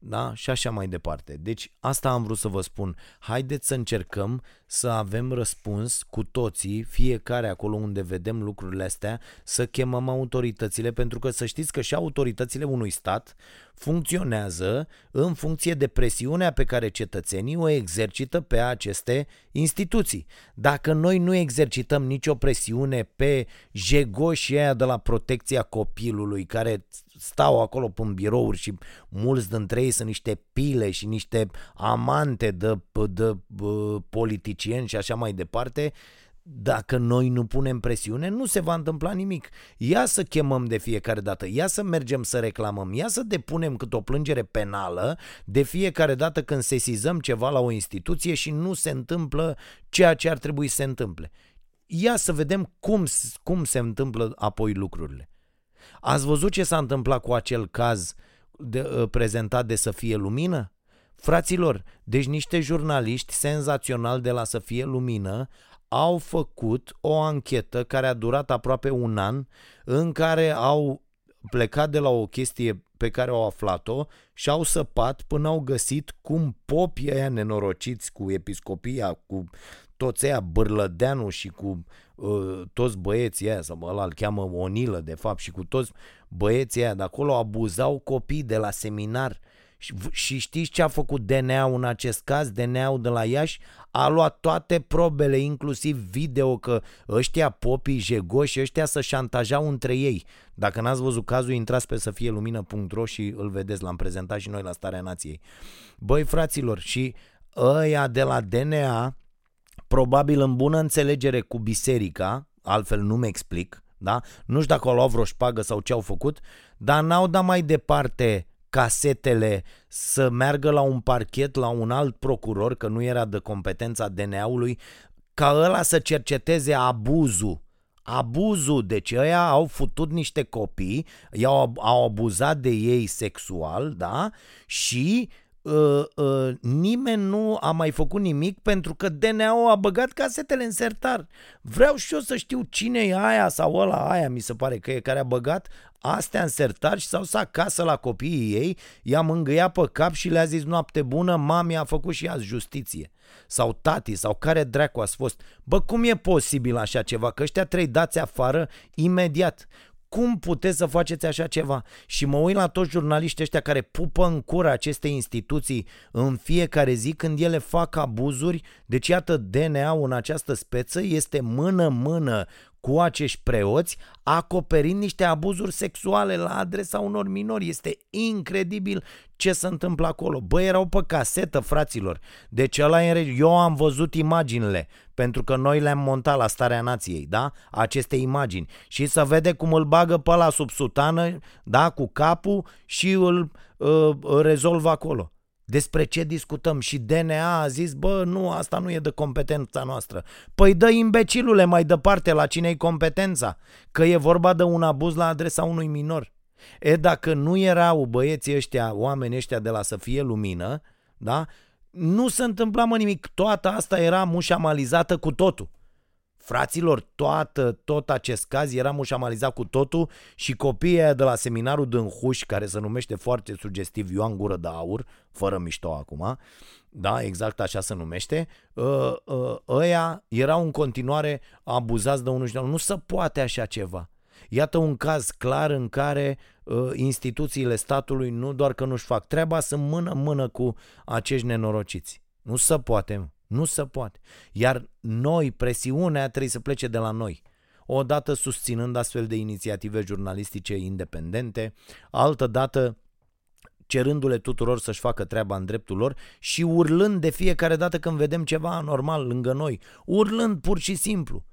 Da? Și așa mai departe. Deci asta am vrut să vă spun. Haideți să încercăm să avem răspuns cu toții, fiecare acolo unde vedem lucrurile astea, să chemăm autoritățile, pentru că să știți că și autoritățile unui stat funcționează în funcție de presiunea pe care cetățenii o exercită pe aceste instituții. Dacă noi nu exercităm nicio presiune pe jegoșii aia de la protecția copilului care stau acolo pe birouri și mulți dintre ei sunt niște pile și niște amante de, de, de politicieni și așa mai departe, dacă noi nu punem presiune, nu se va întâmpla nimic. Ia să chemăm de fiecare dată, ia să mergem să reclamăm, ia să depunem cât o plângere penală de fiecare dată când sesizăm ceva la o instituție și nu se întâmplă ceea ce ar trebui să se întâmple. Ia să vedem cum, cum se întâmplă apoi lucrurile. Ați văzut ce s-a întâmplat cu acel caz de, uh, prezentat de Să fie lumină? Fraților, deci niște jurnaliști senzațional de la Să fie lumină au făcut o anchetă care a durat aproape un an în care au plecat de la o chestie pe care au aflat-o și au săpat până au găsit cum popii aia nenorociți cu episcopia, cu toți aia Bârlădeanu și cu uh, toți băieții aia, sau ăla îl cheamă Onilă de fapt și cu toți băieții aia de acolo abuzau copii de la seminar și, și știți ce a făcut DNA-ul în acest caz? DNA-ul de la Iași a luat toate probele, inclusiv video, că ăștia popii jegoși, ăștia să șantajau între ei. Dacă n-ați văzut cazul, intrați pe să fie lumină.ro și îl vedeți, l-am prezentat și noi la Starea Nației. Băi, fraților, și ăia de la DNA, probabil în bună înțelegere cu biserica, altfel nu-mi explic, da? Nu știu dacă au luat vreo șpagă sau ce au făcut, dar n-au dat mai departe casetele să meargă la un parchet, la un alt procuror, că nu era de competența DNA-ului, ca ăla să cerceteze abuzul. Abuzul, deci ăia au futut niște copii, i-au, au abuzat de ei sexual, da? Și uh, uh, nimeni nu a mai făcut nimic pentru că DNA-ul a băgat casetele în sertar. Vreau și eu să știu cine e aia sau ăla aia, mi se pare că e care a băgat astea în sertar și s-au dus acasă la copiii ei, i-a mângâiat pe cap și le-a zis noapte bună, mami a făcut și azi justiție. Sau tati, sau care dracu ați fost. Bă, cum e posibil așa ceva? Că ăștia trei dați afară imediat. Cum puteți să faceți așa ceva? Și mă uit la toți jurnaliștii ăștia care pupă în cură aceste instituții în fiecare zi când ele fac abuzuri. Deci iată DNA-ul în această speță este mână-mână cu acești preoți acoperind niște abuzuri sexuale la adresa unor minori. Este incredibil ce se întâmplă acolo. Bă, erau pe casetă, fraților. Deci ăla e Eu am văzut imaginile, pentru că noi le-am montat la Starea Nației, da? Aceste imagini. Și să vede cum îl bagă pe la sub sutană, da? Cu capul și îl uh, rezolvă acolo. Despre ce discutăm? Și DNA a zis, bă, nu, asta nu e de competența noastră. Păi dă imbecilule mai departe la cine-i competența, că e vorba de un abuz la adresa unui minor. E, dacă nu erau băieții ăștia, oamenii ăștia de la să fie lumină, da? Nu se întâmpla mă nimic. Toată asta era mușamalizată cu totul. Fraților, toată, tot acest caz era mușamalizat cu totul și copiii de la seminarul din Huș, care se numește foarte sugestiv Ioan Gură de Aur, fără mișto acum, da, exact așa se numește, ă, ă, ăia erau în continuare abuzați de unul și de altul. Nu se poate așa ceva. Iată un caz clar în care uh, instituțiile statului nu doar că nu-și fac treaba, sunt mână-mână cu acești nenorociți. Nu se poate. Nu se poate. Iar noi, presiunea trebuie să plece de la noi. Odată susținând astfel de inițiative jurnalistice independente, altă dată cerându-le tuturor să-și facă treaba în dreptul lor și urlând de fiecare dată când vedem ceva anormal lângă noi, urlând pur și simplu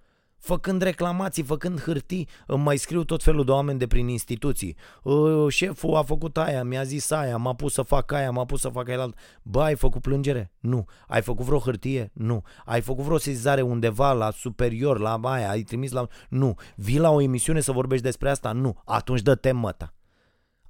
făcând reclamații, făcând hârtii, îmi mai scriu tot felul de oameni de prin instituții. Ă, șeful a făcut aia, mi-a zis aia, m-a pus să fac aia, m-a pus să fac aia. Bă, ai făcut plângere? Nu. Ai făcut vreo hârtie? Nu. Ai făcut vreo sezizare undeva la superior, la aia, ai trimis la... Nu. Vii la o emisiune să vorbești despre asta? Nu. Atunci dă-te măta.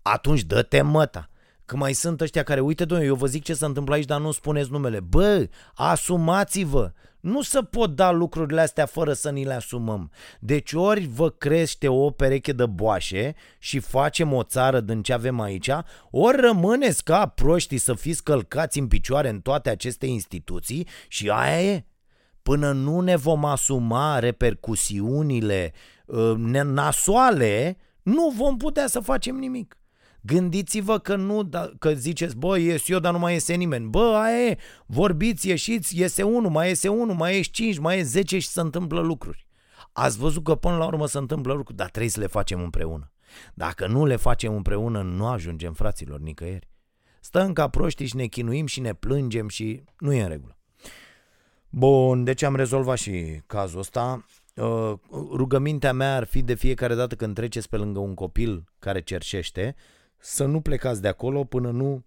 Atunci dă-te măta. Că mai sunt ăștia care, uite, domnule, eu vă zic ce se întâmplă aici, dar nu spuneți numele. Bă, asumați-vă! Nu se pot da lucrurile astea fără să ni le asumăm. Deci ori vă crește o pereche de boașe și facem o țară din ce avem aici, ori rămâneți ca proștii să fiți călcați în picioare în toate aceste instituții și aia e. Până nu ne vom asuma repercusiunile uh, nasoale, nu vom putea să facem nimic. Gândiți-vă că nu, da, că ziceți, bă, ies eu, dar nu mai iese nimeni. Bă, aia e, vorbiți, ieșiți, iese unul, mai iese unul, mai iese cinci, mai iese zece și se întâmplă lucruri. Ați văzut că până la urmă se întâmplă lucruri, dar trebuie să le facem împreună. Dacă nu le facem împreună, nu ajungem, fraților, nicăieri. Stăm ca proști și ne chinuim și ne plângem și nu e în regulă. Bun, deci am rezolvat și cazul ăsta. Uh, rugămintea mea ar fi de fiecare dată când treceți pe lângă un copil care cerșește, să nu plecați de acolo până nu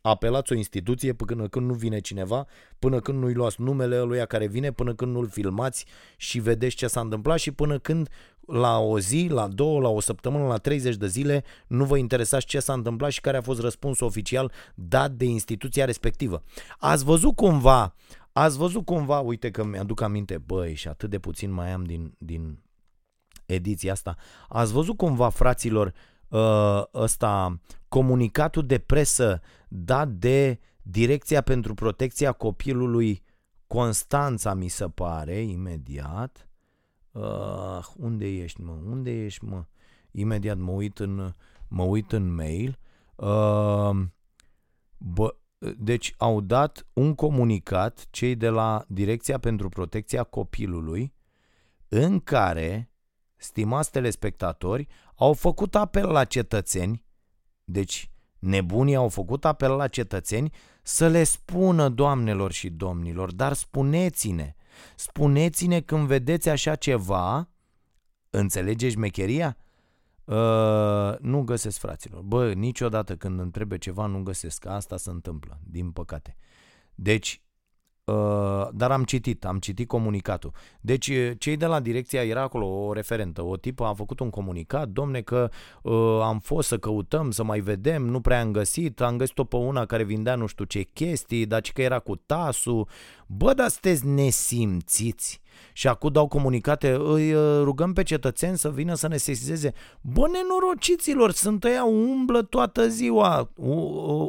apelați o instituție până când nu vine cineva, până când nu-i luați numele ăluia care vine, până când nu-l filmați și vedeți ce s-a întâmplat și până când la o zi, la două, la o săptămână, la 30 de zile nu vă interesați ce s-a întâmplat și care a fost răspunsul oficial dat de instituția respectivă. Ați văzut cumva, ați văzut cumva, uite că mi-aduc aminte, băi, și atât de puțin mai am din, din ediția asta, ați văzut cumva, fraților, uh, uh, ăsta, comunicatul de presă dat de Direcția pentru Protecția Copilului Constanța, mi se pare, imediat. Uh, unde ești, mă? Unde ești, mă? Imediat mă uit în, mă uit în mail. Uh, bă, deci au dat un comunicat cei de la Direcția pentru Protecția Copilului în care, stimați telespectatori, au făcut apel la cetățeni, deci nebunii au făcut apel la cetățeni să le spună doamnelor și domnilor, dar spuneți-ne, spuneți-ne când vedeți așa ceva, înțelegeți șmecheria? Uh, nu găsesc fraților. Bă, niciodată când îmi trebuie ceva nu găsesc. Asta se întâmplă, din păcate. Deci, Uh, dar am citit, am citit comunicatul. Deci uh, cei de la direcția, era acolo o referentă, o tipă a făcut un comunicat, domne că uh, am fost să căutăm, să mai vedem, nu prea am găsit, am găsit-o pe una care vindea nu știu ce chestii, dar că era cu tasul. Bă, dar sunteți nesimțiți și acum dau comunicate, îi uh, rugăm pe cetățeni să vină să ne sesizeze. Bă, nenorociților, sunt ăia umblă toată ziua,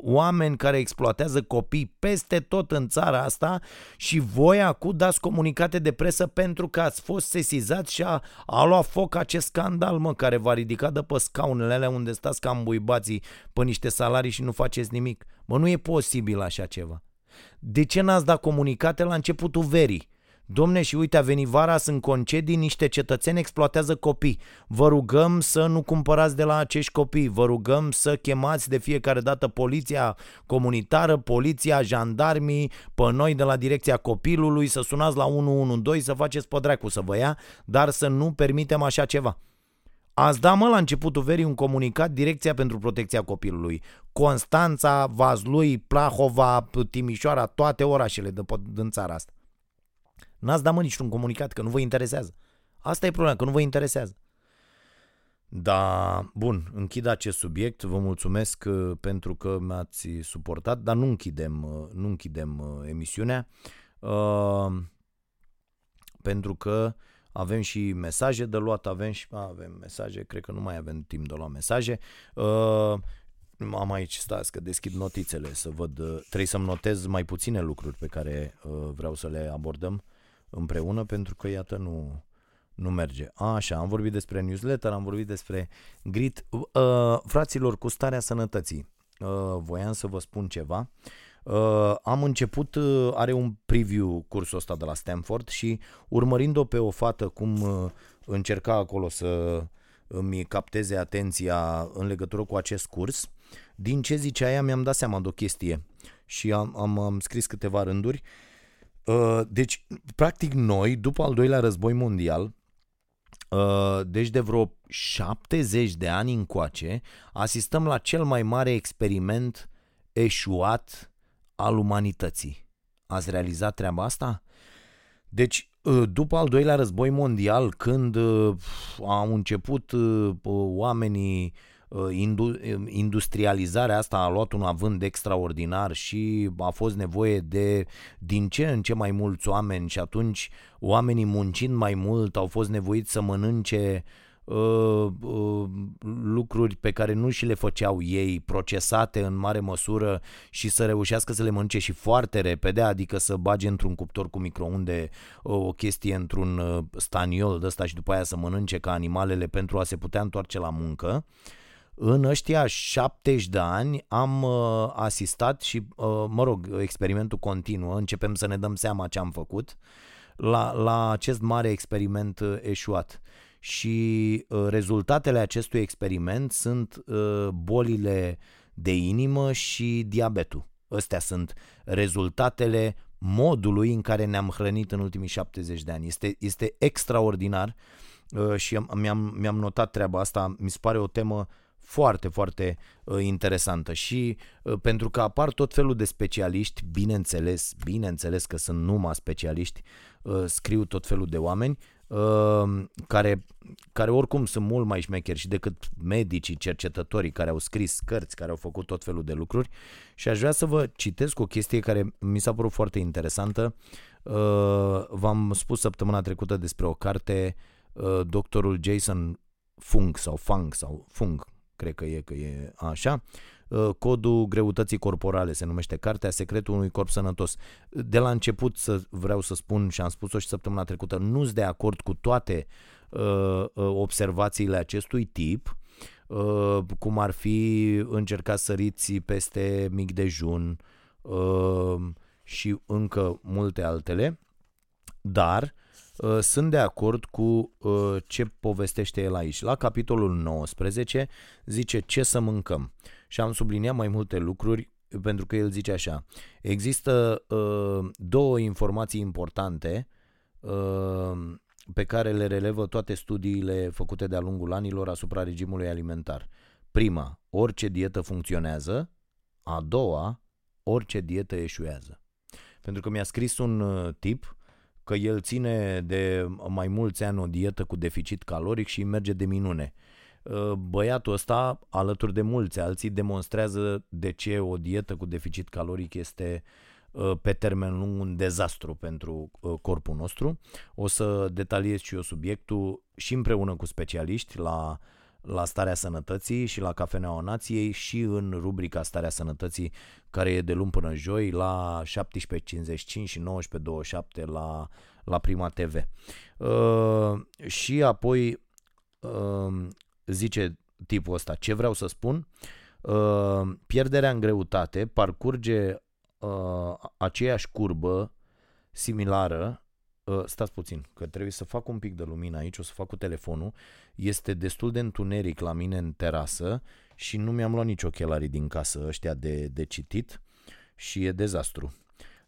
oameni care exploatează copii peste tot în țara asta și voi acum dați comunicate de presă pentru că ați fost sesizați și a, a luat foc acest scandal, mă, care v-a ridicat de pe scaunele alea unde stați ca buibații pe niște salarii și nu faceți nimic. Mă, nu e posibil așa ceva. De ce n-ați dat comunicate la începutul verii? Domne, și uite, a venit vara, sunt concedii, niște cetățeni exploatează copii. Vă rugăm să nu cumpărați de la acești copii. Vă rugăm să chemați de fiecare dată poliția comunitară, poliția, jandarmii, pe noi de la direcția copilului, să sunați la 112, să faceți pe dracu să vă ia, dar să nu permitem așa ceva. Ați dat, mă, la începutul verii un comunicat Direcția pentru Protecția Copilului. Constanța, Vazlui, Plahova, Timișoara, toate orașele de, din țara asta. N-ați dat mă niciun comunicat, că nu vă interesează. Asta e problema, că nu vă interesează. Da, bun, închid acest subiect, vă mulțumesc uh, pentru că mi-ați suportat, dar nu închidem, uh, nu închidem uh, emisiunea, uh, pentru că avem și mesaje de luat, avem și avem mesaje, cred că nu mai avem timp de luat mesaje. Uh, am aici, stați că deschid notițele să văd, trebuie să-mi notez mai puține lucruri pe care uh, vreau să le abordăm împreună pentru că iată nu, nu merge. A, așa, am vorbit despre newsletter, am vorbit despre grit. Uh, fraților, cu starea sănătății, uh, voiam să vă spun ceva. Uh, am început, uh, are un preview cursul ăsta de la Stanford și urmărind-o pe o fată cum uh, încerca acolo să îmi capteze atenția în legătură cu acest curs, din ce zicea ea mi-am dat seama de o chestie și am, am, am scris câteva rânduri. Uh, Uh, deci, practic noi, după al doilea război mondial, uh, deci de vreo 70 de ani încoace, asistăm la cel mai mare experiment eșuat al umanității. Ați realizat treaba asta? Deci, uh, după al doilea război mondial, când au început oamenii Uh, industrializarea asta a luat un avânt extraordinar și a fost nevoie de din ce în ce mai mulți oameni și atunci oamenii muncind mai mult au fost nevoiți să mănânce uh, uh, lucruri pe care nu și le făceau ei, procesate în mare măsură și să reușească să le mănânce și foarte repede, adică să bage într-un cuptor cu microunde uh, o chestie într-un uh, staniol de ăsta și după aia să mănânce ca animalele pentru a se putea întoarce la muncă. Uh, în ăștia 70 de ani am uh, asistat și, uh, mă rog, experimentul continuă, începem să ne dăm seama ce am făcut la, la acest mare experiment uh, eșuat. Și uh, rezultatele acestui experiment sunt uh, bolile de inimă și diabetul. Astea sunt rezultatele modului în care ne-am hrănit în ultimii 70 de ani. Este, este extraordinar uh, și mi-am, mi-am notat treaba asta. Mi se pare o temă uh, foarte, foarte uh, interesantă și uh, pentru că apar tot felul de specialiști, bineînțeles, bineînțeles că sunt numai specialiști, uh, scriu tot felul de oameni uh, care, care oricum sunt mult mai șmecheri și decât medicii, cercetătorii care au scris cărți, care au făcut tot felul de lucruri și aș vrea să vă citesc o chestie care mi s-a părut foarte interesantă. Uh, v-am spus săptămâna trecută despre o carte, uh, doctorul Jason Fung sau Fung sau Fung, cred că e, că e așa. Uh, codul greutății corporale se numește Cartea Secretul unui corp sănătos. De la început să vreau să spun și am spus-o și săptămâna trecută, nu sunt de acord cu toate uh, uh, observațiile acestui tip, uh, cum ar fi încercat săriți peste mic dejun uh, și încă multe altele, dar Uh, sunt de acord cu uh, ce povestește el aici. La capitolul 19 zice ce să mâncăm și am subliniat mai multe lucruri pentru că el zice așa. Există uh, două informații importante pe care le relevă toate studiile făcute de-a lungul anilor asupra regimului alimentar. Prima, orice dietă funcționează, a doua, orice dietă eșuează. Pentru că mi-a scris un uh, tip că el ține de mai mulți ani o dietă cu deficit caloric și merge de minune. Uh, băiatul ăsta, alături de mulți alții, demonstrează de ce o dietă cu deficit caloric este uh, pe termen lung un dezastru pentru corpul nostru. O să detaliez și eu subiectul și împreună cu specialiști la la Starea Sănătății și la Cafeneaua Nației și în rubrica Starea Sănătății care e de luni până joi la 17.55 și 19.27 la, la Prima TV. Uh, și apoi uh, zice tipul ăsta, ce vreau să spun? Uh, pierderea în greutate parcurge uh, aceeași curbă similară Uh, stați puțin, că trebuie să fac un pic de lumină aici, o să fac cu telefonul. Este destul de întuneric la mine în terasă și nu mi-am luat nici ochelarii din casă ăștia de, de citit și e dezastru.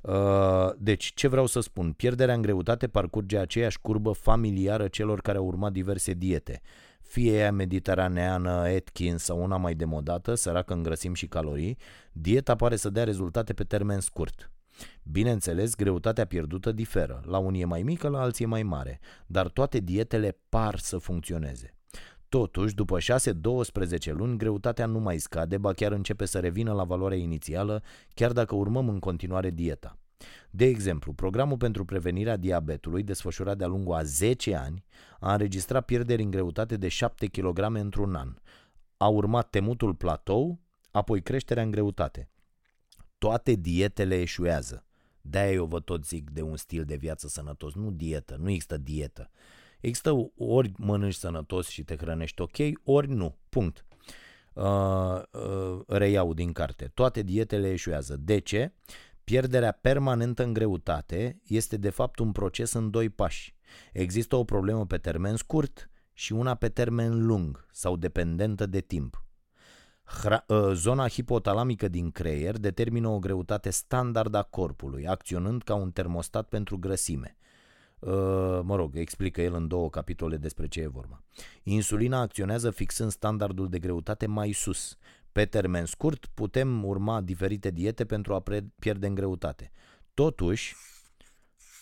Uh, deci, ce vreau să spun? Pierderea în greutate parcurge aceeași curbă familiară celor care au urmat diverse diete. Fie ea mediteraneană, Atkins sau una mai demodată, săracă în grăsimi și calorii, dieta pare să dea rezultate pe termen scurt. Bineînțeles, greutatea pierdută diferă, la unii e mai mică, la alții e mai mare, dar toate dietele par să funcționeze. Totuși, după 6-12 luni, greutatea nu mai scade, ba chiar începe să revină la valoarea inițială, chiar dacă urmăm în continuare dieta. De exemplu, programul pentru prevenirea diabetului, desfășurat de-a lungul a 10 ani, a înregistrat pierderi în greutate de 7 kg într-un an. A urmat temutul platou, apoi creșterea în greutate toate dietele eșuează. De-aia eu vă tot zic de un stil de viață sănătos, nu dietă, nu există dietă. Există ori mănânci sănătos și te hrănești ok, ori nu, punct. Uh, uh, reiau din carte. Toate dietele eșuează. De ce? Pierderea permanentă în greutate este de fapt un proces în doi pași. Există o problemă pe termen scurt și una pe termen lung sau dependentă de timp. Ă, zona hipotalamică din creier determină o greutate standard a corpului, acționând ca un termostat pentru grăsime. Ă, mă rog, explică el în două capitole despre ce e vorba. Insulina acționează fixând standardul de greutate mai sus. Pe termen scurt putem urma diferite diete pentru a pierde în greutate. Totuși,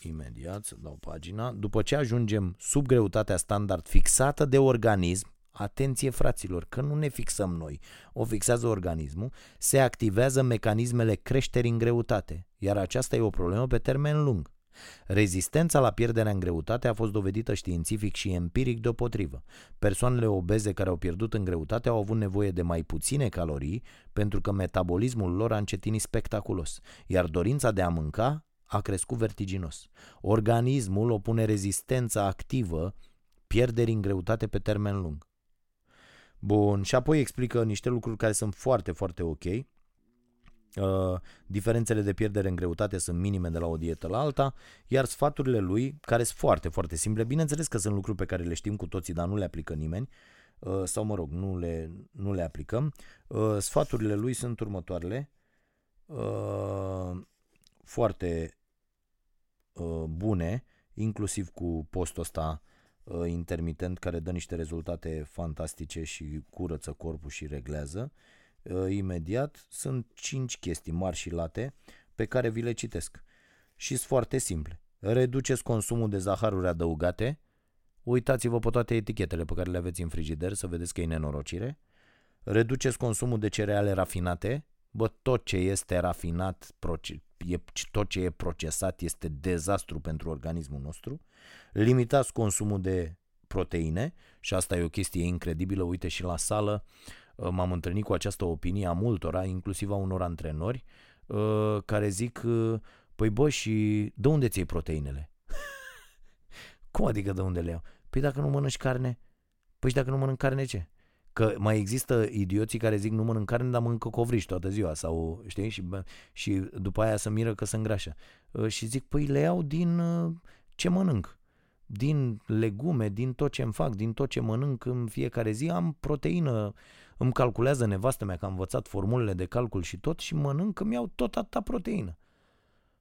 imediat să dau pagina, după ce ajungem sub greutatea standard fixată de organism, Atenție fraților, că nu ne fixăm noi, o fixează organismul, se activează mecanismele creșterii în greutate, iar aceasta e o problemă pe termen lung. Rezistența la pierderea în greutate a fost dovedită științific și empiric deopotrivă. Persoanele obeze care au pierdut în greutate au avut nevoie de mai puține calorii pentru că metabolismul lor a încetinit spectaculos, iar dorința de a mânca a crescut vertiginos. Organismul opune rezistența activă pierderii în greutate pe termen lung. Bun, și apoi explică niște lucruri care sunt foarte, foarte ok. Uh, diferențele de pierdere în greutate sunt minime de la o dietă la alta, iar sfaturile lui, care sunt foarte, foarte simple, bineînțeles că sunt lucruri pe care le știm cu toții, dar nu le aplică nimeni, uh, sau mă rog, nu le, nu le aplicăm. Uh, sfaturile lui sunt următoarele, uh, foarte uh, bune, inclusiv cu postul ăsta uh, intermitent care dă niște rezultate fantastice și curăță corpul și reglează. Uh, imediat sunt 5 chestii mari și late pe care vi le citesc. Și sunt foarte simple. Reduceți consumul de zaharuri adăugate. Uitați-vă pe toate etichetele pe care le aveți în frigider să vedeți că e nenorocire. Reduceți consumul de cereale rafinate. Bă, tot ce este rafinat, e, tot ce e procesat este dezastru pentru organismul nostru. Limitați consumul de proteine și asta e o chestie incredibilă. Uite și la sală uh, m-am întâlnit cu această opinie a multora, inclusiv a unor antrenori, uh, care zic, uh, păi bă, și de unde ți proteinele? [LAUGHS] Cum adică de unde le iau? Păi dacă nu mănânci carne, păi și dacă nu mănânc carne ce? Că mai există idioții care zic nu mănânc carne, dar mănâncă covriș toată ziua sau știi și, și după aia să miră că se îngrașă. Și zic, păi le iau din ce mănânc din legume, din tot ce îmi fac, din tot ce mănânc în fiecare zi, am proteină, îmi calculează nevastă mea că am învățat formulele de calcul și tot și mănânc că mi-au tot atâta proteină.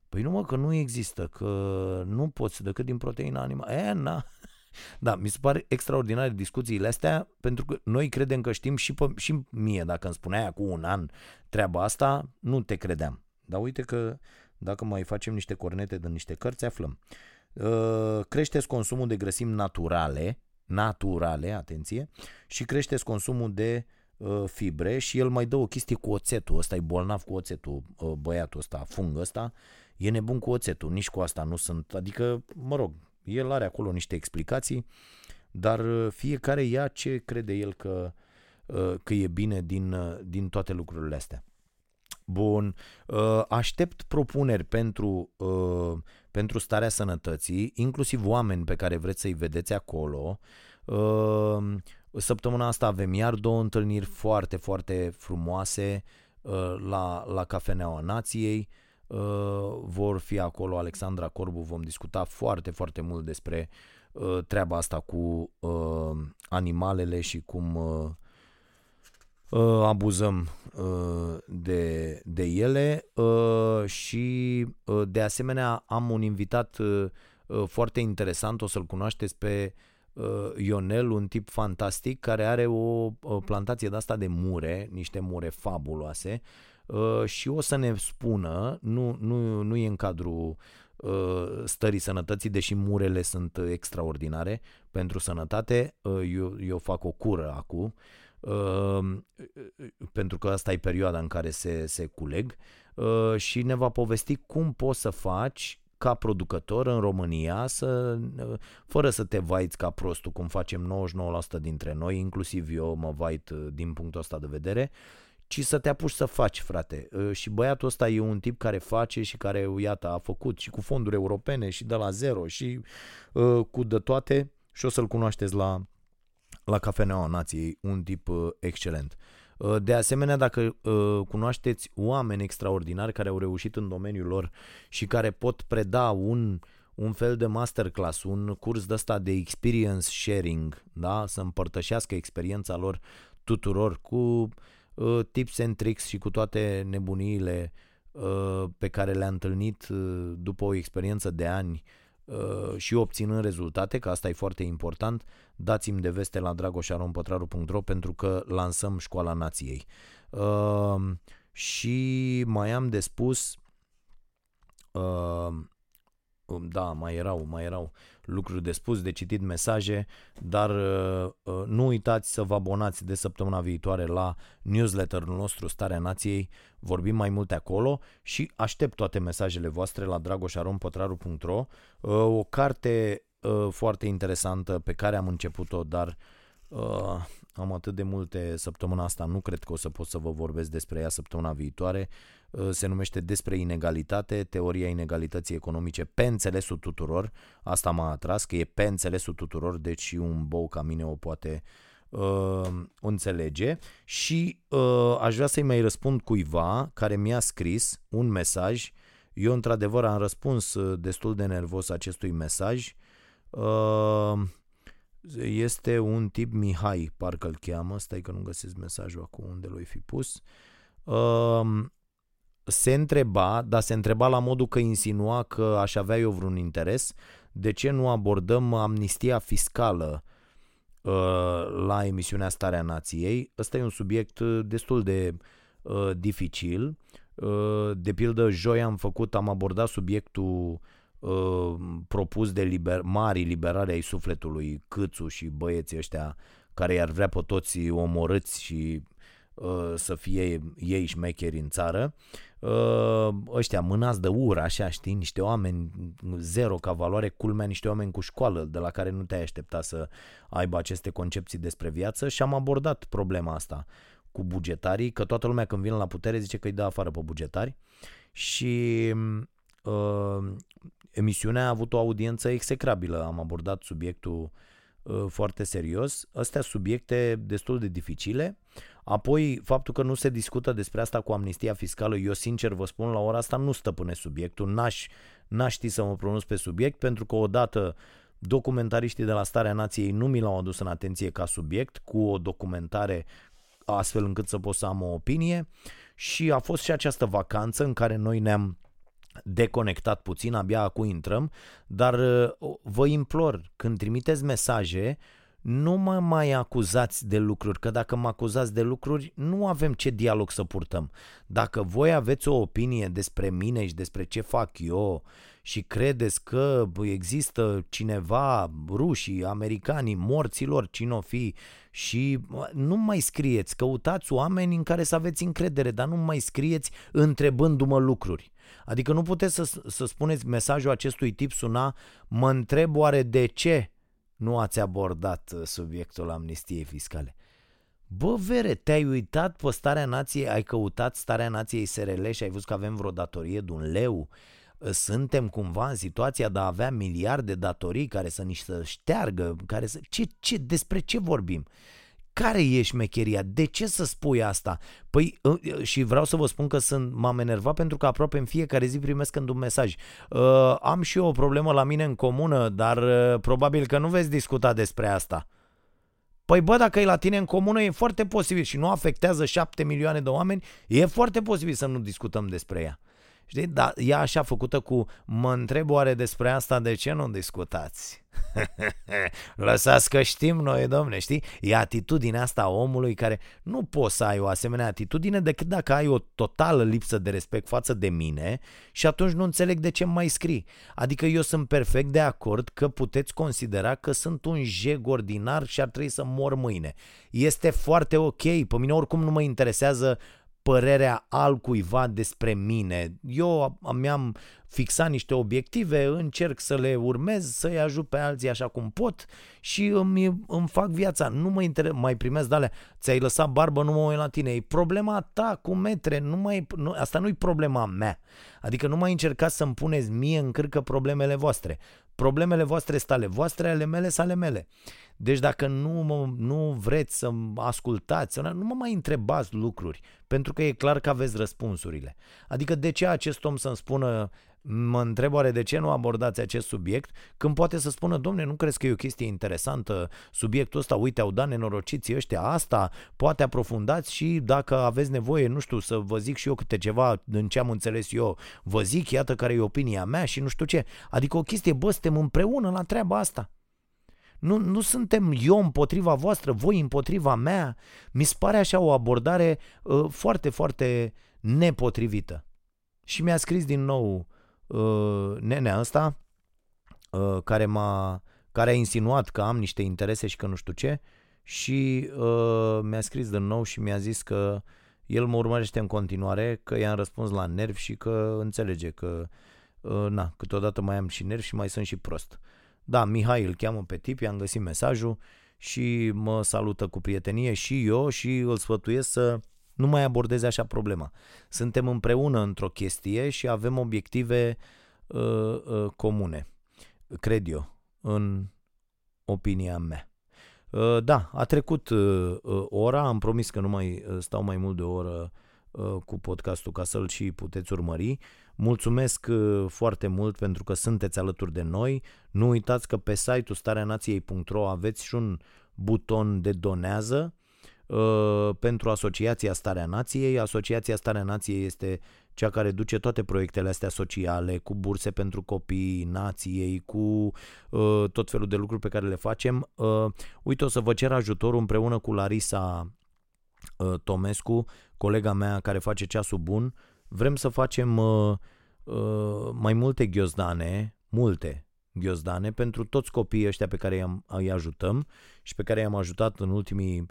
Păi nu mă, că nu există, că nu poți decât din proteina animală. E, na. Da, mi se pare extraordinare discuțiile astea, pentru că noi credem că știm și, pe, și mie, dacă îmi spuneai cu un an treaba asta, nu te credeam. Dar uite că Dacă mai facem niște cornete din niște cărți, aflăm. Uh, creșteți consumul de grăsimi naturale, naturale, atenție, și creșteți consumul de uh, fibre și el mai dă o chestie cu oțetul, ăsta e bolnav cu oțetul, uh, băiatul ăsta, fung ăsta, e nebun cu oțetul, nici cu asta nu sunt, adică, mă rog, el are acolo niște explicații, dar uh, fiecare ia ce crede el că, uh, că e bine din, uh, din toate lucrurile astea. Bun, aștept propuneri pentru, pentru starea sănătății, inclusiv oameni pe care vreți să-i vedeți acolo. Săptămâna asta avem iar două întâlniri foarte, foarte frumoase la, la Cafeneaua Nației. Vor fi acolo Alexandra Corbu, vom discuta foarte, foarte mult despre treaba asta cu animalele și cum uh, abuzăm uh, de, de ele. Uh, și uh, de asemenea am un invitat uh, uh, foarte interesant, o să-l cunoașteți pe uh, Ionel, un tip fantastic care are o, o plantație de asta de mure, niște mure fabuloase. uh, și o să ne spună, nu, nu, nu e în cadrul uh, stării sănătății, deși murele sunt extraordinare pentru sănătate, uh, eu, eu fac o cură acum, Ehm, pentru că asta e perioada în care se, se culeg ehm, și ne va povesti cum poți să faci ca producător în România, să, fără să te vaiți ca prostul, cum facem 99% dintre noi, inclusiv eu mă vait uh, din punctul ăsta de vedere, ci să te apuci să faci, frate. Uh, și băiatul ăsta e un tip care face și care, iată, a făcut și cu fonduri europene și de la zero și uh, cu de toate și o să-l cunoașteți la, la Cafeneaua Nației, un tip uh, excelent. Uh, de asemenea, dacă uh, cunoașteți oameni extraordinari care au reușit în domeniul lor și care pot preda un, un fel de masterclass, un curs de ăsta de experience sharing, da? să împărtășească experiența lor tuturor cu uh, tips and tricks și cu toate nebuniile uh, pe care le-a întâlnit uh, după o experiență de ani uh, și obținând rezultate, că asta e foarte important, uh, dați-mi de veste la dragoșarompătraru.ro pentru că lansăm Școala Nației. Uh, și mai am de spus, uh, da, mai erau, mai erau lucruri de spus, de citit mesaje, dar uh, uh, nu uitați să vă abonați de săptămâna viitoare la newsletterul nostru Starea Nației, vorbim mai multe acolo și aștept toate mesajele voastre la dragoșarompătraru.ro uh, o carte uh, foarte interesantă pe care am început-o, dar uh, am atât de multe săptămâna asta, nu cred că o să pot să vă vorbesc despre ea săptămâna viitoare. Uh, se numește Despre inegalitate, teoria inegalității economice pe înțelesul tuturor. Asta m-a atras, că e pe înțelesul tuturor, deci și un bou ca mine o poate uh, înțelege și uh, aș vrea să-i mai răspund cuiva care mi-a scris un mesaj. Eu într-adevăr am răspuns uh, destul de nervos acestui mesaj Uh, este un tip Mihai, parcă îl cheamă, stai că nu găsesc mesajul acum unde l-ai fi pus. Uh, se întreba, dar se întreba la modul că insinua că aș avea eu vreun interes, de ce nu abordăm amnistia fiscală uh, la emisiunea Starea Nației. Ăsta e un subiect destul de uh, dificil. Uh, de pildă, joi am făcut, am abordat subiectul Uh, propus de liber, mari liberare ai sufletului Câțu și băieții ăștia care i-ar vrea pe toți omorâți și uh, să fie ei șmecheri în țară. Uh, ăștia mânați de ură, așa, știi, niște oameni zero ca valoare, culmea niște oameni cu școală de la care nu te-ai aștepta să aibă aceste concepții despre viață și am abordat problema asta cu bugetarii, că toată lumea când vine la putere zice că îi dă afară pe bugetari și uh, Emisiunea a avut o audiență execrabilă, am abordat subiectul uh, foarte serios. Astea subiecte destul de dificile. Apoi, faptul că nu se discută despre asta cu amnistia fiscală, eu sincer vă spun, la ora asta nu stăpâne subiectul, n-aș, n-aș ști să mă pronunț pe subiect, pentru că odată documentariștii de la Starea Nației nu mi l-au adus în atenție ca subiect, cu o documentare astfel încât să pot să am o opinie. Și a fost și această vacanță în care noi ne-am deconectat puțin, abia acum intrăm, dar uh, vă implor, când trimiteți mesaje, nu mă mai acuzați de lucruri, că dacă mă acuzați de lucruri, nu avem ce dialog să purtăm. Dacă voi aveți o opinie despre mine și despre ce fac eu și credeți că există cineva, rușii, americanii, morților, cine o fi, și nu mai scrieți, căutați oameni în care să aveți încredere, dar nu mai scrieți întrebându-mă lucruri. Adică nu puteți să, să spuneți mesajul acestui tip suna, mă întreb oare de ce nu ați abordat uh, subiectul amnistiei fiscale. Bă, vere, te-ai uitat pe starea nației, ai căutat starea nației SRL și ai văzut că avem vreo datorie de un leu? Uh, suntem cumva în situația de a avea miliarde de datorii care să nici să șteargă, care să... Ce, ce, despre ce vorbim? Care e șmecheria? De ce să spui asta? Păi, ă, ă, și vreau să vă spun că sunt, m-am enervat pentru că aproape în fiecare zi primesc un mesaj. Uh, am și eu o problemă la mine în comună, dar uh, probabil că nu veți discuta despre asta. Păi bă, dacă e la tine în comună, e foarte posibil și nu afectează șapte milioane de oameni, e foarte posibil să nu discutăm despre ea. Știi? Dar ea așa făcută cu mă întreb oare despre asta de ce nu discutați? [LAUGHS] Lăsați că știm noi, domne, știi? E atitudinea asta a omului care nu poți să ai o asemenea atitudine decât dacă ai o totală lipsă de respect față de mine și atunci nu înțeleg de ce mai scrii. Adică eu sunt perfect de acord că puteți considera că sunt un jeg ordinar și ar trebui să mor mâine. Este foarte ok, pe mine oricum nu mă interesează părerea altcuiva despre mine. Eu mi-am fixat niște obiective, încerc să le urmez, să-i ajut pe alții așa cum pot și îmi, îmi fac viața. Nu mă inter- mai primesc de alea. Ți-ai lăsat barbă, nu mă uit la tine. E problema ta cu metre. Nu mai, nu, asta nu e problema mea. Adică nu mai încercați să-mi puneți mie în cârcă problemele voastre. Problemele voastre sunt ale voastre, ale mele sunt ale mele. Deci dacă nu, mă, nu vreți să ascultați, nu mă mai întrebați lucruri, pentru că e clar că aveți răspunsurile. Adică de ce acest om să-mi spună mă întreb oare de ce nu abordați acest subiect, când poate să spună, domne, nu crezi că e o chestie interesantă subiectul ăsta, uite, au dat nenorociții ăștia asta, poate aprofundați și dacă aveți nevoie, nu știu, să vă zic și eu câte ceva în ce am înțeles eu, vă zic, iată care e opinia mea și nu știu ce. Adică o chestie, bă, suntem împreună la treaba asta. Nu, nu suntem eu împotriva voastră, voi împotriva mea. Mi se pare așa o abordare uh, foarte, foarte nepotrivită. Și mi-a scris din nou uh, nenea ăsta, uh, care, m-a, care a insinuat că am niște interese și că nu știu ce, și uh, mi-a scris din nou și mi-a zis că el mă urmărește în continuare, că i-am răspuns la nervi și că înțelege că, uh, na, câteodată mai am și nervi și mai sunt și prost. Uh, da, Mihai îl cheamă pe tip, i-am găsit mesajul și mă salută cu prietenie și eu și îl sfătuiesc să nu mai abordeze așa problema. Suntem împreună într-o chestie și avem obiective uh, uh, comune, cred eu, în opinia mea. Uh, da, a trecut uh, uh ora, am promis că nu mai uh, stau mai mult de o oră uh, cu podcastul ca să-l și puteți urmări. Uh, Mulțumesc uh, foarte mult pentru că sunteți alături de noi. Nu uitați că pe site-ul stareanației.ro aveți și un buton de donează uh, pentru Asociația Starea Nației. Asociația Starea Nației este cea care duce toate proiectele astea sociale, cu burse pentru copii nației, cu uh, tot felul de lucruri pe care le facem. Uh, uite, o să vă cer ajutorul împreună cu Larisa uh, Tomescu, colega mea care face ceasul bun, Vrem să facem uh, uh, mai multe ghiozdane, multe ghiozdane pentru toți copiii ăștia pe care i-am, îi ajutăm și pe care i-am ajutat în ultimii uh,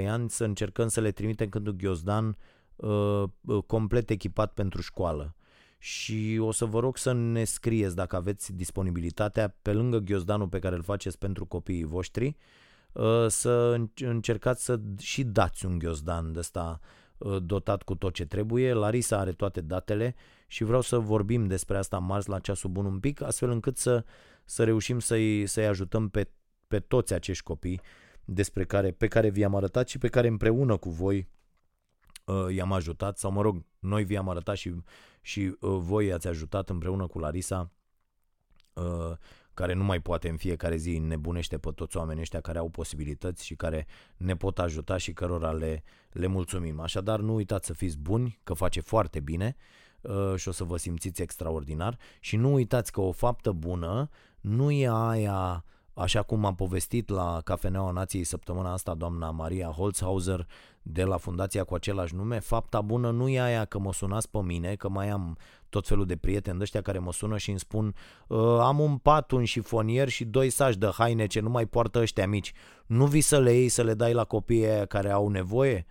2-3 ani să încercăm să le trimitem când un ghiozdan uh, uh, complet echipat pentru școală. Și o să vă rog să ne scrieți dacă aveți disponibilitatea pe lângă ghiozdanul pe care îl faceți pentru copiii voștri, uh, să încercați să și dați un ghiozdan de ăsta Uh, dotat cu tot ce trebuie. Larisa are toate datele și vreau să vorbim despre asta marți la ceasul bun un pic, astfel încât să, să reușim să-i, să-i ajutăm pe, pe toți acești copii despre care, pe care vi-am arătat și pe care împreună cu voi uh, i-am ajutat, sau mă rog, noi vi-am arătat și, și uh, voi i-ați ajutat împreună cu Larisa uh, care nu mai poate în fiecare zi nebunește pe toți oamenii ăștia care au posibilități și care ne pot ajuta și cărora le, le mulțumim. Așadar, nu uitați să fiți buni, că face foarte bine uh, și o să vă simțiți extraordinar și nu uitați că o faptă bună nu e aia Așa cum a povestit la Cafeneaua Nației săptămâna asta doamna Maria Holzhauser de la fundația cu același nume, fapta bună nu e aia că mă sunați pe mine, că mai am tot felul de prieteni de ăștia care mă sună și îmi spun ă, am un pat, un șifonier și doi saci de haine ce nu mai poartă ăștia mici. Nu vii să le iei să le dai la copiii care au nevoie?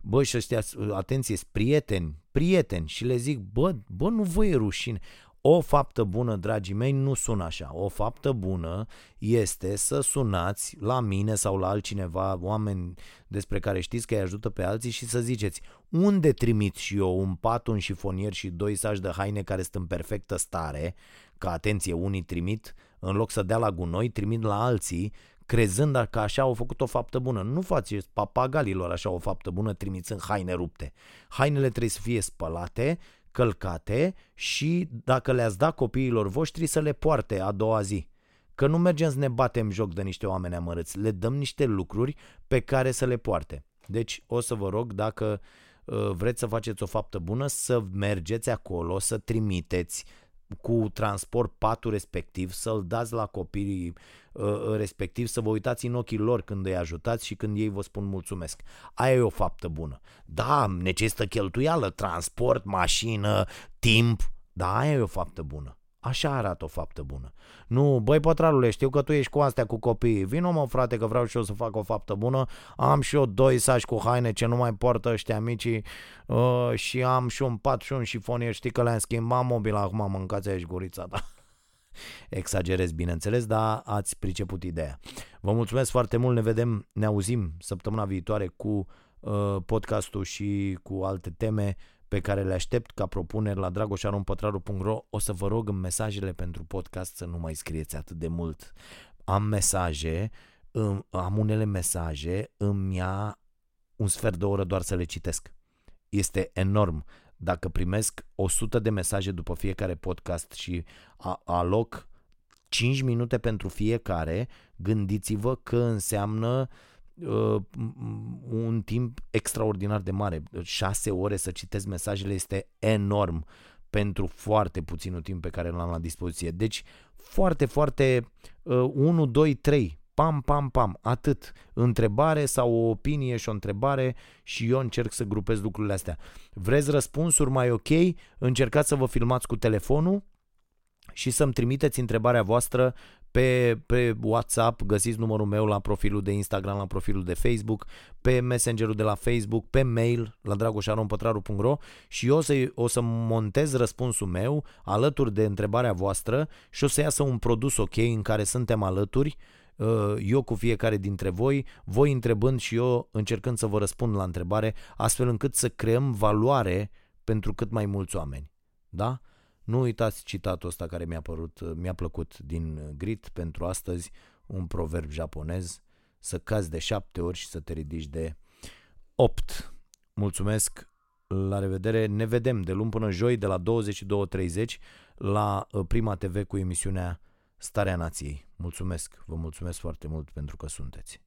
Bă, și ăștia, atenție, prieteni, prieteni și le zic, bă, bă, nu vă e rușine. O faptă bună, dragii mei, nu sună așa. O faptă bună este să sunați la mine sau la altcineva, oameni despre care știți că îi ajută pe alții și să ziceți unde trimit și eu un pat, un șifonier și doi saci de haine care sunt în perfectă stare, că atenție, unii trimit, în loc să dea la gunoi, trimit la alții, crezând că așa au făcut o faptă bună. Nu faceți papagalilor așa o faptă bună trimițând haine rupte. Hainele trebuie să fie spălate, călcate și dacă le-ați dat copiilor voștri să le poarte a doua zi. Că nu mergem să ne batem joc de niște oameni amărâți, le dăm niște lucruri pe care să le poarte. Deci o să vă rog dacă uh, vreți să faceți o faptă bună, să mergeți acolo, să trimiteți cu transport patul respectiv, să-l dați la copiii uh, respectiv, să vă uitați în ochii lor când îi ajutați și când ei vă spun mulțumesc. Aia e o faptă bună. Da, necesită cheltuială, transport, mașină, timp, dar aia e o faptă bună. Așa arată o faptă bună. Nu, băi pătralule, știu că tu ești cu astea cu copiii. Vino mă frate că vreau și eu să fac o faptă bună. Am și eu doi saci cu haine ce nu mai poartă ăștia micii uh, și am și un pat și un șifonier. Știi că le-am schimbat mobil acum mâncați aici gurița ta. Exagerez, bineînțeles, dar ați priceput ideea. Vă mulțumesc foarte mult, ne vedem, ne auzim săptămâna viitoare cu uh, podcastul și cu alte teme pe care le aștept ca propuneri la dragoșarompătraru.ro o să vă rog în mesajele pentru podcast să nu mai scrieți atât de mult. Am mesaje, am unele mesaje, îmi ia un sfert de oră doar să le citesc. Este enorm. Dacă primesc 100 de mesaje după fiecare podcast și aloc 5 minute pentru fiecare, gândiți-vă că înseamnă uh, un timp extraordinar de mare. 6 ore să citesc mesajele este enorm pentru foarte puținul timp pe care l-am la dispoziție. Deci foarte, foarte uh, 1, 2, 3 pam, pam, pam, atât. Întrebare sau o opinie și o întrebare și eu încerc să grupez lucrurile astea. Vreți răspunsuri mai ok? Încercați să vă filmați cu telefonul și să-mi trimiteți întrebarea voastră pe, pe WhatsApp, găsiți numărul meu la profilul de Instagram, la profilul de Facebook, pe Messengerul de la Facebook, pe mail la dragoșaronpătraru.ro și eu o să, o să montez răspunsul meu alături de întrebarea voastră și o să iasă un produs ok în care suntem alături uh, eu cu fiecare dintre voi, voi întrebând și eu încercând să vă răspund la întrebare, astfel încât să creăm valoare pentru cât mai mulți oameni. Da? Nu uitați citatul ăsta care mi-a, părut, mi-a plăcut din Grit pentru astăzi, un proverb japonez, să cazi de șapte ori și să te ridici de opt. Mulțumesc, la revedere, ne vedem de luni până joi de la 22.30 la uh, Prima TV cu emisiunea Starea Nației. Mulțumesc, vă mulțumesc foarte mult pentru că sunteți.